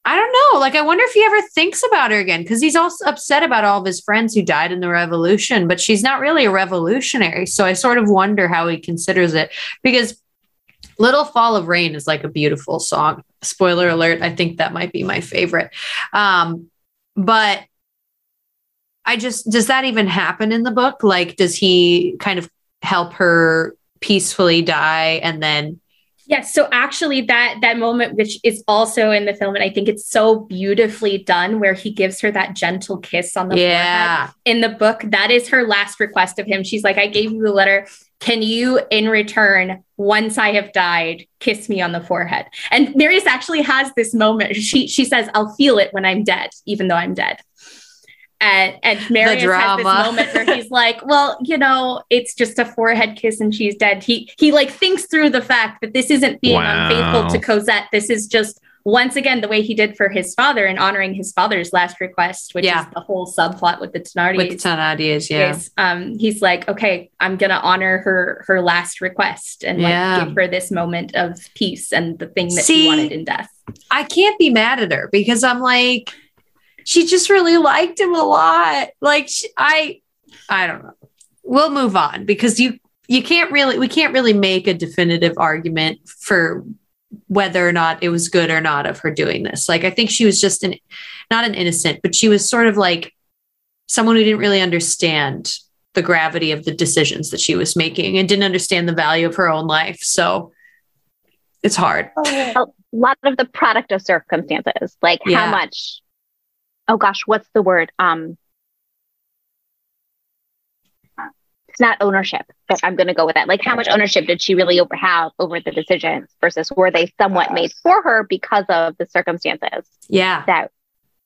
I don't know. Like I wonder if he ever thinks about her again because he's also upset about all of his friends who died in the revolution, but she's not really a revolutionary. So I sort of wonder how he considers it because Little Fall of Rain is like a beautiful song. Spoiler alert, I think that might be my favorite. Um, but I just, does that even happen in the book? Like, does he kind of help her peacefully die and then Yes. So actually that that moment, which is also in the film, and I think it's so beautifully done, where he gives her that gentle kiss on the yeah. forehead. In the book, that is her last request of him. She's like, I gave you the letter. Can you, in return, once I have died, kiss me on the forehead? And Marius actually has this moment. She she says, I'll feel it when I'm dead, even though I'm dead. And and Marius has this moment where he's like, "Well, you know, it's just a forehead kiss and she's dead." He he like thinks through the fact that this isn't being wow. unfaithful to Cosette. This is just once again the way he did for his father and honoring his father's last request, which yeah. is the whole subplot with the Thénardiers. With the Thénardiers, yeah. Is, um, he's like, "Okay, I'm gonna honor her her last request and like yeah. give her this moment of peace and the thing that See, she wanted in death." I can't be mad at her because I'm like she just really liked him a lot. Like she, I, I don't know. We'll move on because you you can't really we can't really make a definitive argument for whether or not it was good or not of her doing this. Like I think she was just an not an innocent, but she was sort of like someone who didn't really understand the gravity of the decisions that she was making and didn't understand the value of her own life. So it's hard. A lot of the product of circumstances, like yeah. how much oh gosh, what's the word? Um, it's not ownership, but I'm going to go with that. Like, how much ownership did she really over have over the decisions versus were they somewhat made for her because of the circumstances? Yeah, that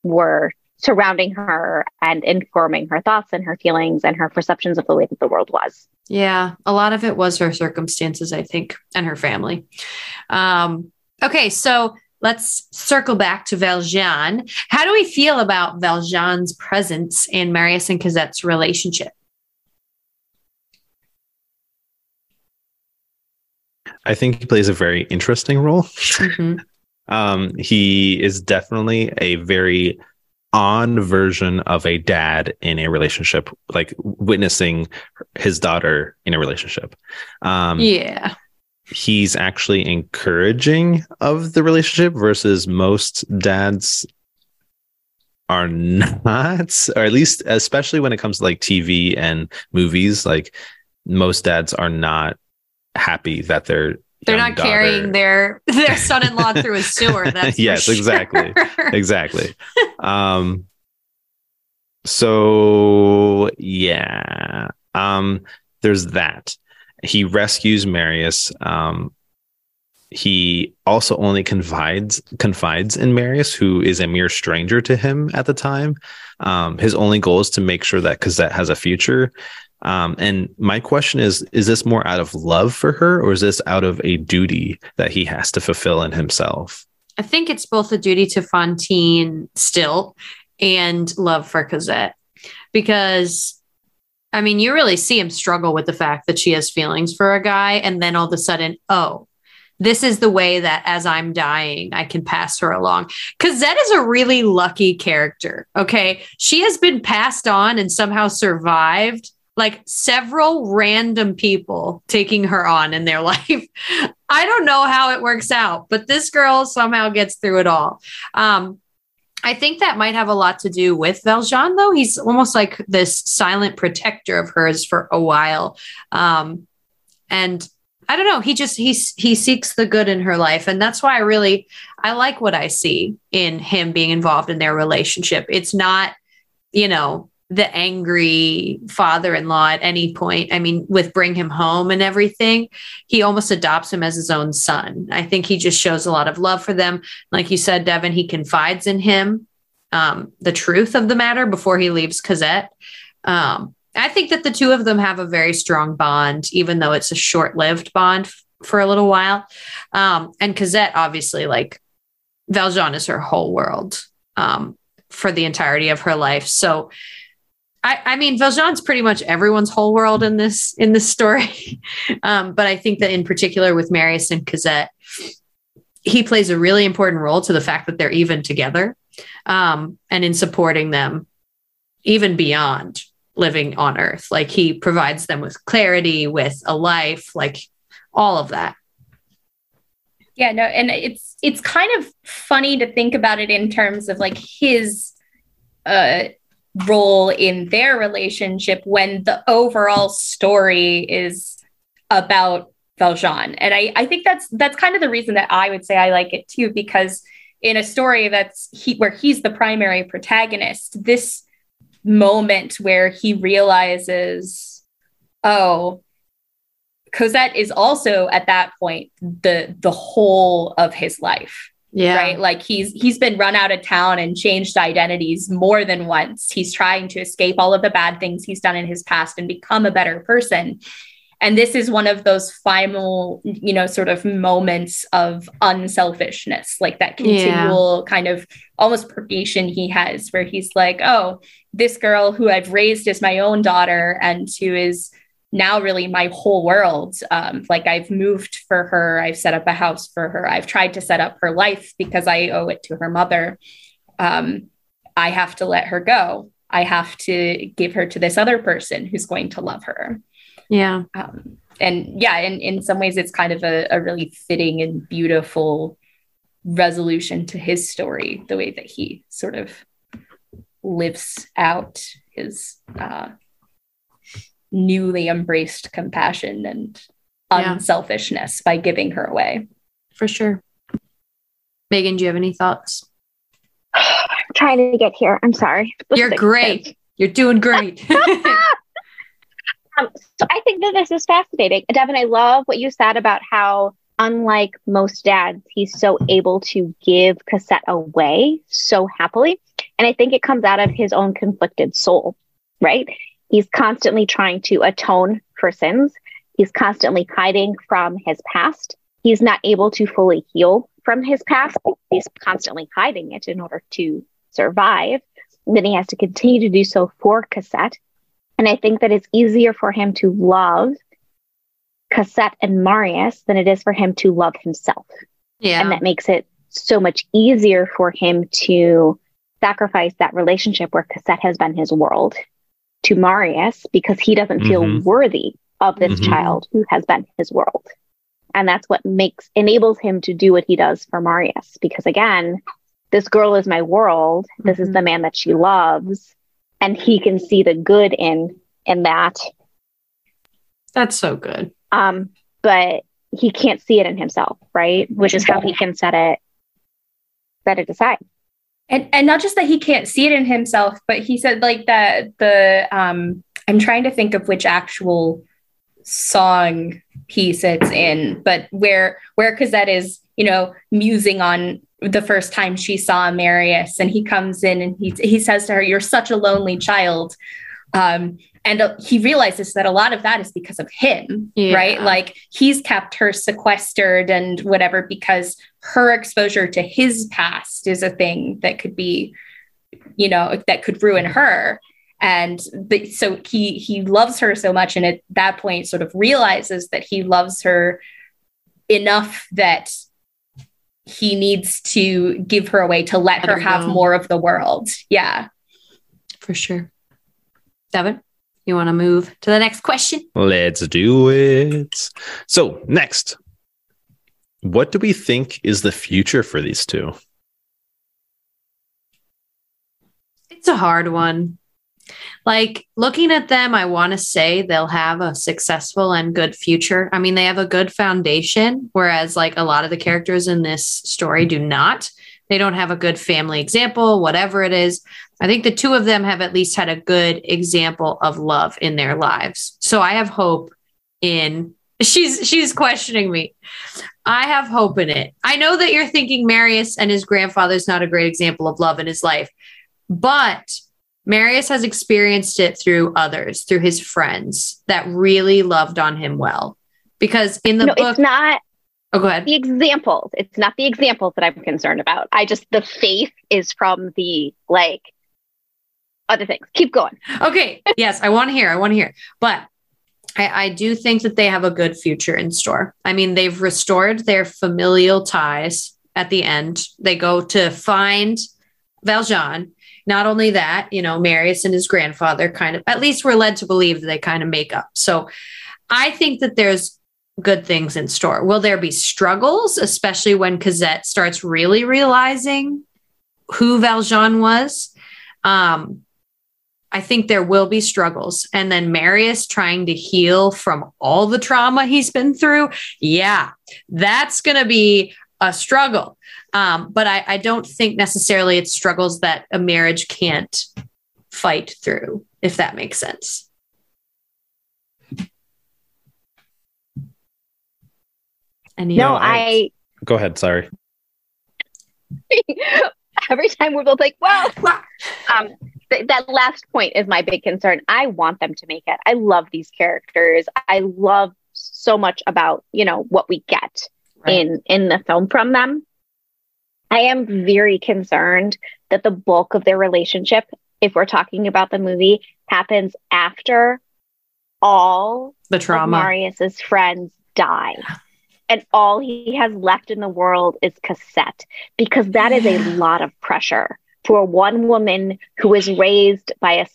were surrounding her and informing her thoughts and her feelings and her perceptions of the way that the world was. Yeah, a lot of it was her circumstances, I think, and her family. Um, okay, so let's circle back to Valjean. How do we feel about Valjean's presence in Marius and Cosette's relationship? I think he plays a very interesting role. Mm-hmm. um, he is definitely a very on version of a dad in a relationship, like witnessing his daughter in a relationship. Um, yeah he's actually encouraging of the relationship versus most dads are not or at least especially when it comes to like TV and movies like most dads are not happy that they're they're not daughter... carrying their their son-in-law through a sewer that's yes exactly. Exactly. Um so yeah. Um there's that he rescues Marius. Um, he also only confides confides in Marius, who is a mere stranger to him at the time. Um, his only goal is to make sure that Cosette has a future. Um, and my question is: Is this more out of love for her, or is this out of a duty that he has to fulfill in himself? I think it's both a duty to Fantine still and love for Cosette, because I mean, you really see him struggle with the fact that she has feelings for a guy, and then all of a sudden, oh, this is the way that as I'm dying, I can pass her along. Cosette is a really lucky character. Okay. She has been passed on and somehow survived like several random people taking her on in their life. I don't know how it works out, but this girl somehow gets through it all. Um, I think that might have a lot to do with Valjean, though. He's almost like this silent protector of hers for a while. Um, and I don't know. He just he he seeks the good in her life, and that's why I really I like what I see in him being involved in their relationship. It's not, you know, the angry father-in-law at any point. I mean, with bring him home and everything, he almost adopts him as his own son. I think he just shows a lot of love for them. Like you said, Devin, he confides in him um, the truth of the matter before he leaves Cosette. Um, I think that the two of them have a very strong bond, even though it's a short-lived bond f- for a little while. Um, and Cosette, obviously, like Valjean is her whole world um, for the entirety of her life. So I, I mean, Valjean's pretty much everyone's whole world in this in this story, um, but I think that in particular with Marius and Cosette, he plays a really important role to the fact that they're even together, um, and in supporting them, even beyond living on Earth. Like he provides them with clarity, with a life, like all of that. Yeah, no, and it's it's kind of funny to think about it in terms of like his uh role in their relationship when the overall story is about Valjean. And I, I think that's that's kind of the reason that I would say I like it too, because in a story that's he where he's the primary protagonist, this moment where he realizes, oh, Cosette is also at that point the the whole of his life. Yeah. Right. Like he's he's been run out of town and changed identities more than once. He's trying to escape all of the bad things he's done in his past and become a better person. And this is one of those final, you know, sort of moments of unselfishness, like that continual yeah. kind of almost purgation he has, where he's like, oh, this girl who I've raised as my own daughter and who is now really my whole world. Um, like I've moved for her, I've set up a house for her, I've tried to set up her life because I owe it to her mother. Um, I have to let her go. I have to give her to this other person who's going to love her. Yeah. Um, and yeah, in, in some ways, it's kind of a, a really fitting and beautiful resolution to his story, the way that he sort of lives out his uh, newly embraced compassion and yeah. unselfishness by giving her away. For sure. Megan, do you have any thoughts? I'm trying to get here. I'm sorry. You're great. You're doing great. um, so I think that this is fascinating. Devin, I love what you said about how, unlike most dads, he's so able to give Cosette away so happily. And I think it comes out of his own conflicted soul, right? He's constantly trying to atone for sins. He's constantly hiding from his past. He's not able to fully heal from his past. He's constantly hiding it in order to survive. then he has to continue to do so for Cosette. And I think that it's easier for him to love Cosette and Marius than it is for him to love himself. Yeah. And that makes it so much easier for him to sacrifice that relationship where Cosette has been his world to Marius because he doesn't mm-hmm. feel worthy of this mm-hmm. child who has been his world. And that's what makes enables him to do what he does for Marius. Because again, this girl is my world. This mm-hmm. is the man that she loves. And he can see the good in in that. That's so good. Um, but he can't see it in himself, right? Which is how he can set it set it aside and and not just that he can't see it in himself but he said like that the um i'm trying to think of which actual song piece it's in but where where cosette is you know musing on the first time she saw marius and he comes in and he he says to her you're such a lonely child. Um and uh, he realizes that a lot of that is because of him yeah. right? Like he's kept her sequestered and whatever because her exposure to his past is a thing that could be you know that could ruin her. And the, so he he loves her so much and at that point sort of realizes that he loves her enough that he needs to give her away to let, let her, her have more of the world. Yeah. For sure. Devin you want to move to the next question? Let's do it. So, next, what do we think is the future for these two? It's a hard one. Like looking at them, I want to say they'll have a successful and good future. I mean, they have a good foundation, whereas like a lot of the characters in this story do not. They don't have a good family example, whatever it is. I think the two of them have at least had a good example of love in their lives. So I have hope in she's she's questioning me. I have hope in it. I know that you're thinking Marius and his grandfather is not a great example of love in his life, but Marius has experienced it through others, through his friends that really loved on him well. Because in the no, book, it's not Oh, go ahead. The examples. It's not the examples that I'm concerned about. I just, the faith is from the like other things. Keep going. Okay. Yes, I want to hear. I want to hear. But I, I do think that they have a good future in store. I mean, they've restored their familial ties at the end. They go to find Valjean. Not only that, you know, Marius and his grandfather kind of, at least we're led to believe that they kind of make up. So I think that there's good things in store. Will there be struggles, especially when Cosette starts really realizing who Valjean was? Um, I think there will be struggles. And then Marius trying to heal from all the trauma he's been through. Yeah, that's going to be a struggle. Um, but I, I don't think necessarily it's struggles that a marriage can't fight through, if that makes sense. Any no, I go ahead. Sorry. Every time we're both like, well, um, th- that last point is my big concern. I want them to make it. I love these characters. I love so much about you know what we get right. in in the film from them. I am very concerned that the bulk of their relationship, if we're talking about the movie, happens after all the trauma. Marius's friends die and all he has left in the world is Cosette because that is a lot of pressure for one woman who was raised by a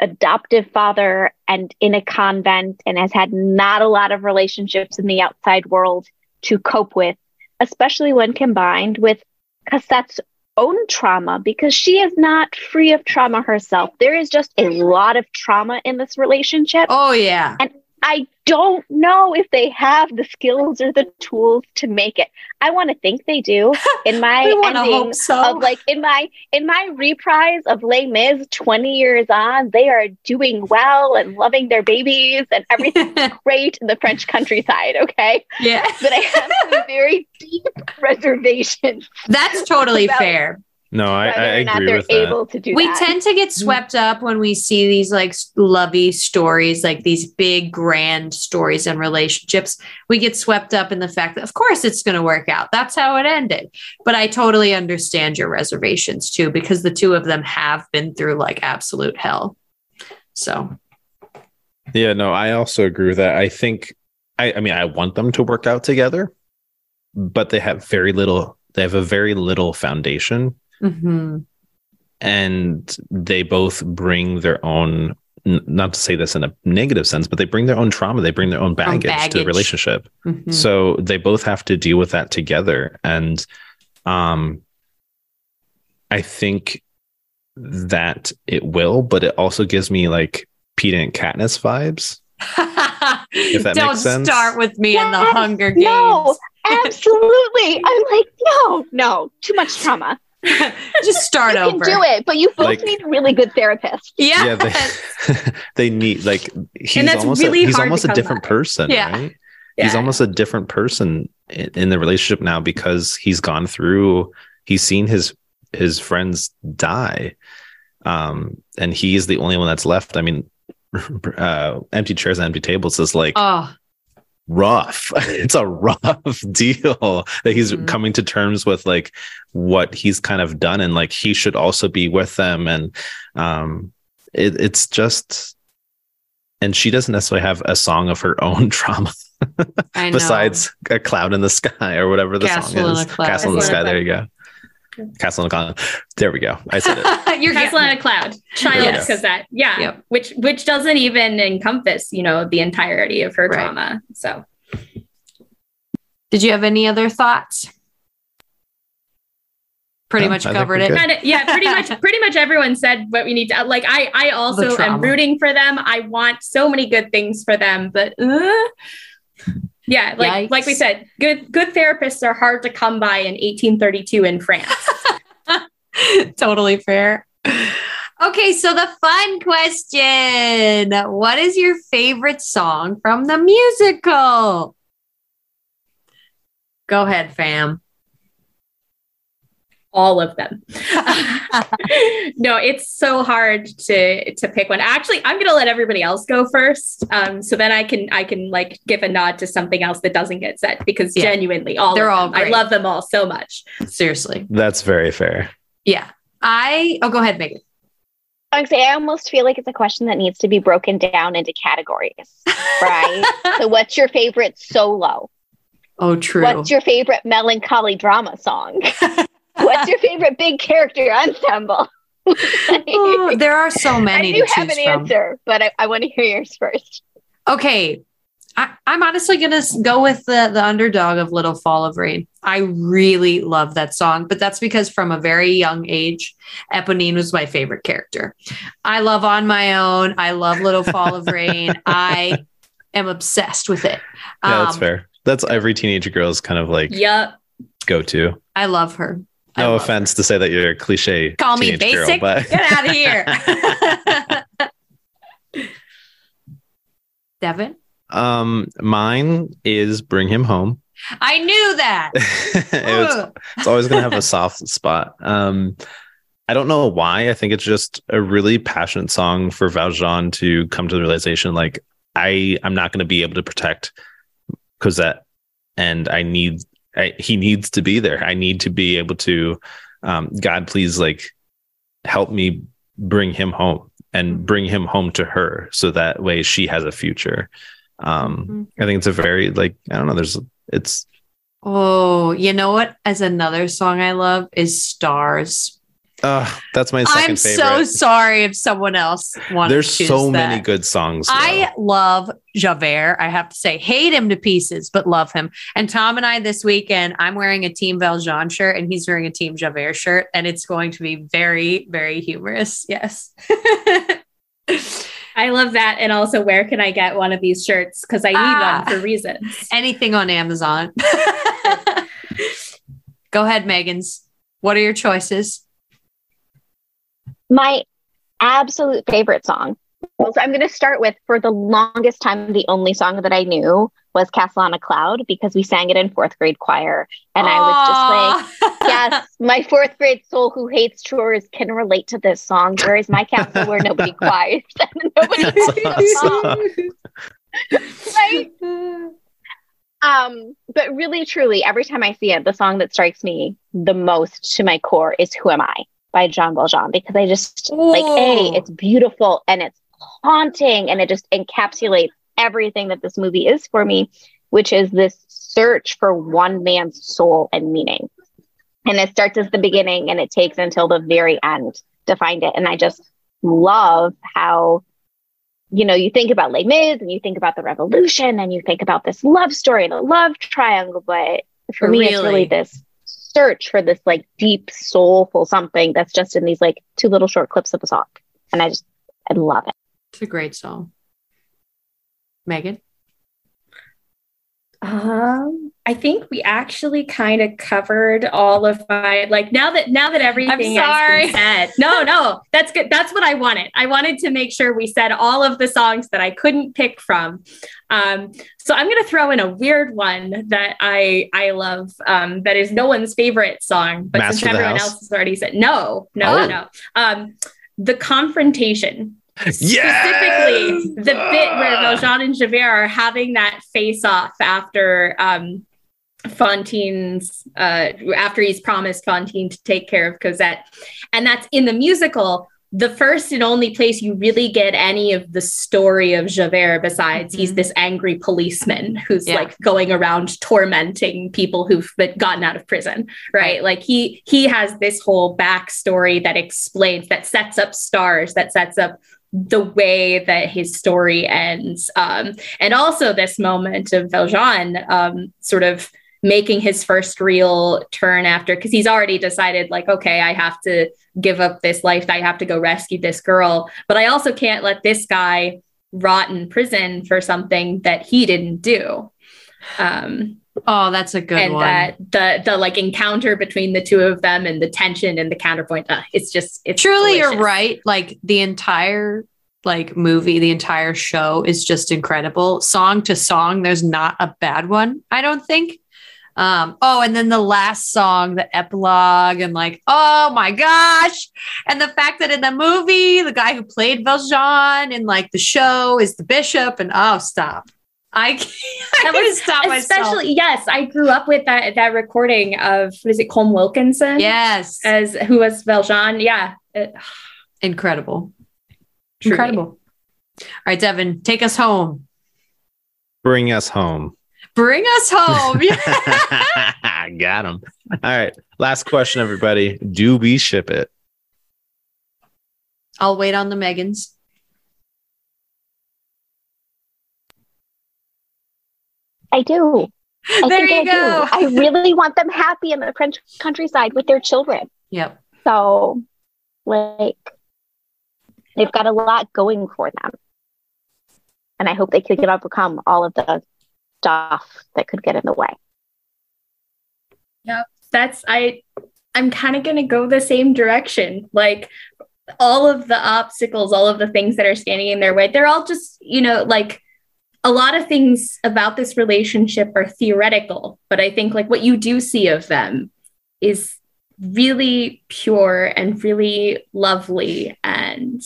adoptive father and in a convent and has had not a lot of relationships in the outside world to cope with, especially when combined with Cosette's own trauma because she is not free of trauma herself. There is just a lot of trauma in this relationship. Oh, yeah. And I don't know if they have the skills or the tools to make it. I want to think they do. In my ending so. of like in my in my reprise of Les Mis 20 years on, they are doing well and loving their babies and everything's great in the French countryside. Okay. Yeah. But I have some very deep reservations. That's totally fair. No, I, I agree with that. we that. tend to get swept up when we see these like lovey stories, like these big grand stories and relationships. We get swept up in the fact that, of course, it's going to work out. That's how it ended. But I totally understand your reservations too, because the two of them have been through like absolute hell. So, yeah, no, I also agree with that. I think, I, I mean, I want them to work out together, but they have very little. They have a very little foundation Mm-hmm. And they both bring their own, not to say this in a negative sense, but they bring their own trauma, they bring their own baggage, baggage. to the relationship. Mm-hmm. So they both have to deal with that together. And um, I think that it will, but it also gives me like Peeta and Katniss vibes. if that Don't makes sense. start with me yes, in the Hunger Games. No, absolutely. I'm like, no, no, too much trauma. just start you over. Can do it, but you both like, need really good therapists. Yeah, yeah they, they, need like he's almost really a, he's almost a different person, yeah. right? Yeah. He's almost a different person in, in the relationship now because he's gone through. He's seen his his friends die, um, and he is the only one that's left. I mean, uh, empty chairs and empty tables is like oh rough. it's a rough deal that he's mm-hmm. coming to terms with like what he's kind of done and like he should also be with them and um it, it's just and she doesn't necessarily have a song of her own trauma besides a cloud in the sky or whatever the Castle song is. Castle in the sky. There you go. Castle in a Cloud. There we go. I said it. Your Castle in a Cloud. Child because that. Yeah. Yep. Which which doesn't even encompass, you know, the entirety of her right. trauma. So did you have any other thoughts? Pretty much covered it. Kinda, yeah, pretty much pretty much everyone said what we need to like I I also am rooting for them. I want so many good things for them, but uh, yeah, like Yikes. like we said, good good therapists are hard to come by in 1832 in France. totally fair. Okay, so the fun question. What is your favorite song from the musical? Go ahead, fam all of them. no, it's so hard to to pick one. Actually, I'm gonna let everybody else go first, um, so then I can I can like give a nod to something else that doesn't get said because yeah. genuinely, all they're all I love them all so much. Seriously, that's very fair. Yeah, I. Oh, go ahead, Megan. Honestly, I almost feel like it's a question that needs to be broken down into categories, right? so, what's your favorite solo? Oh, true. What's your favorite melancholy drama song? what's your favorite big character ensemble? oh, there are so many. I do have an from. answer, but I, I want to hear yours first. Okay, I, am honestly gonna go with the the underdog of Little Fall of Rain. I really love that song, but that's because from a very young age, Eponine was my favorite character. I love On My Own. I love Little Fall of Rain. I am obsessed with it. Yeah, um, that's fair. That's every teenage girl's kind of like yep. go to. I love her. No offense her. to say that you're a cliche. Call me basic. Girl, but get out of here. Devin. Um, mine is Bring Him Home. I knew that. it's, it's always going to have a soft spot. Um, I don't know why. I think it's just a really passionate song for Valjean to come to the realization like I I'm not going to be able to protect Cosette, and I need I, he needs to be there. I need to be able to um, God, please like help me bring him home and bring him home to her so that way she has a future. Um, mm-hmm. I think it's a very like I don't know. There's it's. Oh, you know what? As another song I love is Stars. Uh, that's my second I'm favorite. so sorry if someone else wants. There's so that. many good songs. Though. I love Javert. I have to say, hate him to pieces, but love him. And Tom and I this weekend, I'm wearing a Team Valjean shirt, and he's wearing a Team Javert shirt, and it's going to be very, very humorous. Yes. I love that. And also, where can I get one of these shirts? Because I need ah, one for reasons. Anything on Amazon. Go ahead, Megan's. What are your choices? My absolute favorite song. Well, so I'm going to start with for the longest time, the only song that I knew was Castle on a Cloud because we sang it in fourth grade choir. And Aww. I was just like, yes, my fourth grade soul who hates chores can relate to this song. Where is my castle where nobody quiets and nobody awesome. right? Um, but really, truly, every time I see it, the song that strikes me the most to my core is Who Am I by Jean Valjean because I just Ooh. like, A, it's beautiful and it's haunting and it just encapsulates everything that this movie is for me, which is this search for one man's soul and meaning. And it starts at the beginning and it takes until the very end to find it. And I just love how, you know, you think about Les Mis and you think about the revolution and you think about this love story and a love triangle. But for me, really? it's really this search for this like deep, soulful something that's just in these like two little short clips of a song. And I just, I love it. It's a great song. Megan? Um, I think we actually kind of covered all of my like now that now that everything has been said. No, no, that's good. That's what I wanted. I wanted to make sure we said all of the songs that I couldn't pick from. Um, so I'm gonna throw in a weird one that I I love. Um, that is no one's favorite song, but Master since everyone else has already said no, no, oh. no. Um, the confrontation Specifically, the bit where Valjean and Javert are having that face off after um, Fantine's, uh, after he's promised Fantine to take care of Cosette. And that's in the musical, the first and only place you really get any of the story of Javert besides mm-hmm. he's this angry policeman who's yeah. like going around tormenting people who've been gotten out of prison, right? right? Like he he has this whole backstory that explains that sets up stars, that sets up the way that his story ends. Um, and also this moment of Valjean um, sort of making his first real turn after, because he's already decided, like, okay, I have to give up this life. I have to go rescue this girl. But I also can't let this guy rot in prison for something that he didn't do. Um, Oh, that's a good and one. that the the like encounter between the two of them and the tension and the counterpoint. Uh, it's just it's truly delicious. you're right. Like the entire like movie, the entire show is just incredible. Song to song, there's not a bad one, I don't think. Um, oh, and then the last song, the epilogue, and like, oh my gosh. And the fact that in the movie, the guy who played Valjean in like the show is the bishop, and oh, stop. I can't, I can't stop myself. Especially, yes, I grew up with that that recording of what is it, Colm Wilkinson? Yes, as who was Valjean. Yeah, incredible. Truly. Incredible. All right, Devin, take us home. Bring us home. Bring us home. I Got him. All right. Last question, everybody. Do we ship it? I'll wait on the Megans. I do. I There think you I go. do. I really want them happy in the French countryside with their children. Yep. So, like, they've got a lot going for them. And I hope they can overcome all of the stuff that could get in the way. Yep. That's I I'm kind of going to go the same direction. Like all of the obstacles, all of the things that are standing in their way, they're all just, you know, like a lot of things about this relationship are theoretical, but I think like what you do see of them is really pure and really lovely and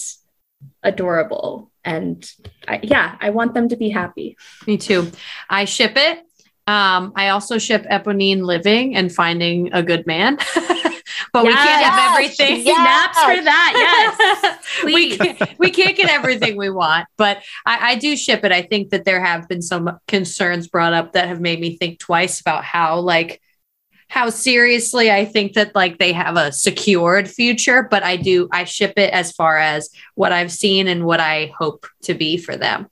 adorable. And I, yeah, I want them to be happy. Me too. I ship it. Um, I also ship Eponine living and finding a good man. but we can't have everything. Yes. Snaps for that. Yes. we, can't, we can't get everything we want, but I, I do ship it. I think that there have been some concerns brought up that have made me think twice about how, like, how seriously I think that like they have a secured future, but I do I ship it as far as what I've seen and what I hope to be for them.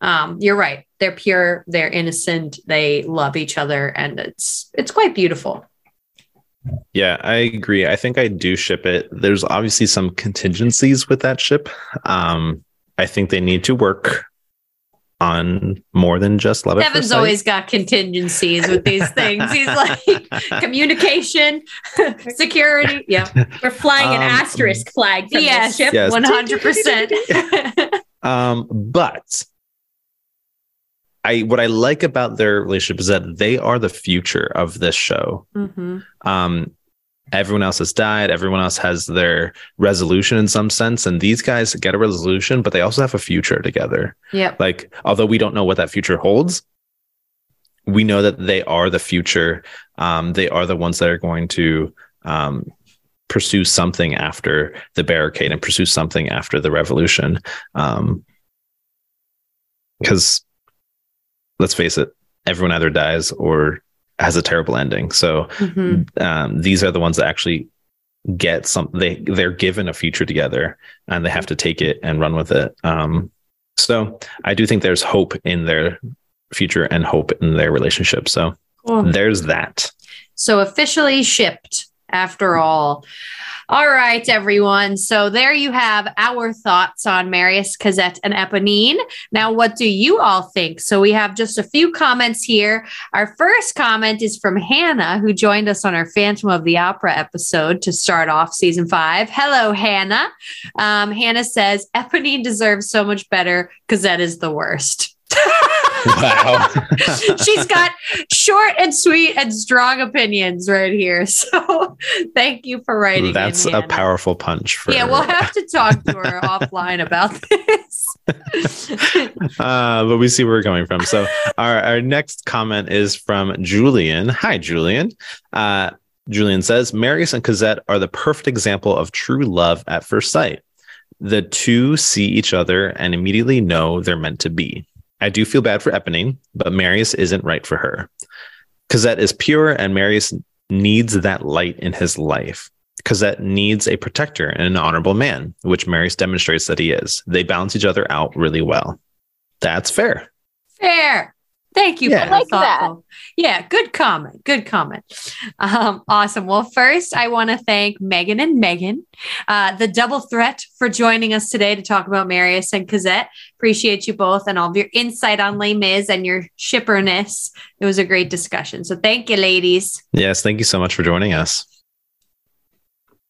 Um, you're right. They're pure, they're innocent, they love each other, and it's it's quite beautiful. Yeah, I agree. I think I do ship it. There's obviously some contingencies with that ship. Um, I think they need to work on more than just love at first always got contingencies with these things. He's like communication, security. Yeah. We're flying an Um, asterisk flag from Yes. this ship. Yes. One hundred percent. Um, but I what I like about their relationship is that they are the future of this show. Mm-hmm. Um, everyone else has died. Everyone else has their resolution in some sense, and these guys get a resolution, but they also have a future together. Yep. Like, although we don't know what that future holds, we know that they are the future. Um, they are the ones that are going to um, pursue something after the barricade and pursue something after the revolution. Um, because let's face it, everyone either dies or has a terrible ending. So Mhm. um, these are the ones that actually get some they they're given a future together and they have to take it and run with it um so i do think there's hope in their future and hope in their relationship so Cool. there's that So officially shipped after all. All right, everyone. So there you have our thoughts on Marius, Cosette, and Eponine. Now, what do you all think? So we have just a few comments here. Our first comment is from Hannah, who joined us on our Phantom of the Opera episode to start off season five. Hello, Hannah. Um, Hannah says Eponine deserves so much better. Cosette is the worst. Wow She's got short and sweet and strong opinions right here. So thank you for writing. in, that's a Hannah. powerful punch for Yeah, we'll have to talk to her offline about this. uh, but we see where we're coming from. So our, our next comment is from Julian. Hi, Julian. Uh, Julian says, Marius and Cosette are the perfect example of true love at first sight. The two see each other and immediately know they're meant to be. I do feel bad for Eponine, but Marius isn't right for her. Cosette is pure and Marius needs that light in his life. Cosette needs a protector and an honorable man, which Marius demonstrates that he is. They balance each other out really well. That's fair. Fair. Thank you. Yeah. for I like the thoughtful- Yeah, good comment. Good comment. Um, awesome. Well, first, I want to thank Megan and Megan, uh, the double threat, for joining us today to talk about Marius and Cosette. Appreciate you both and all of your insight on Les Mis and your shipperness. It was a great discussion. So thank you, ladies. Yes, thank you so much for joining us.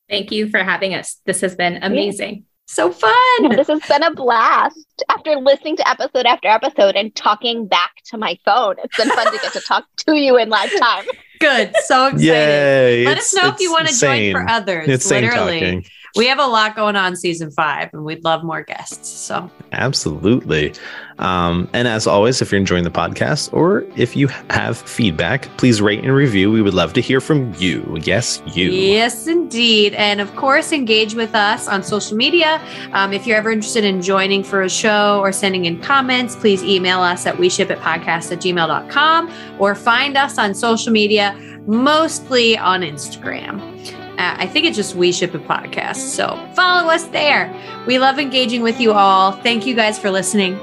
Thank you for having us. This has been amazing. So fun. Yeah, this has been a blast. After listening to episode after episode and talking back to my phone, it's been fun to get to talk to you in live time. Good. So excited. Yay. Let It's- us know if you want to join for others. It's insane literally. We have a lot going on season five, and we'd love more guests. So absolutely. Um, and as always, if you're enjoying the podcast or if you have feedback, please rate and review. We would love to hear from you. Yes, you. Yes, indeed. And of course, engage with us on social media. Um, if you're ever interested in joining for a show or sending in comments, please email us at we ship it podcast at gmail.com or find us on social media, mostly on Instagram. Uh, I think it's just We Ship It Podcast. So follow us there. We love engaging with you all. Thank you guys for listening.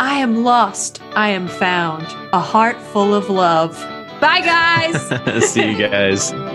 I am lost. I am found. A heart full of love. Bye, guys. See you guys.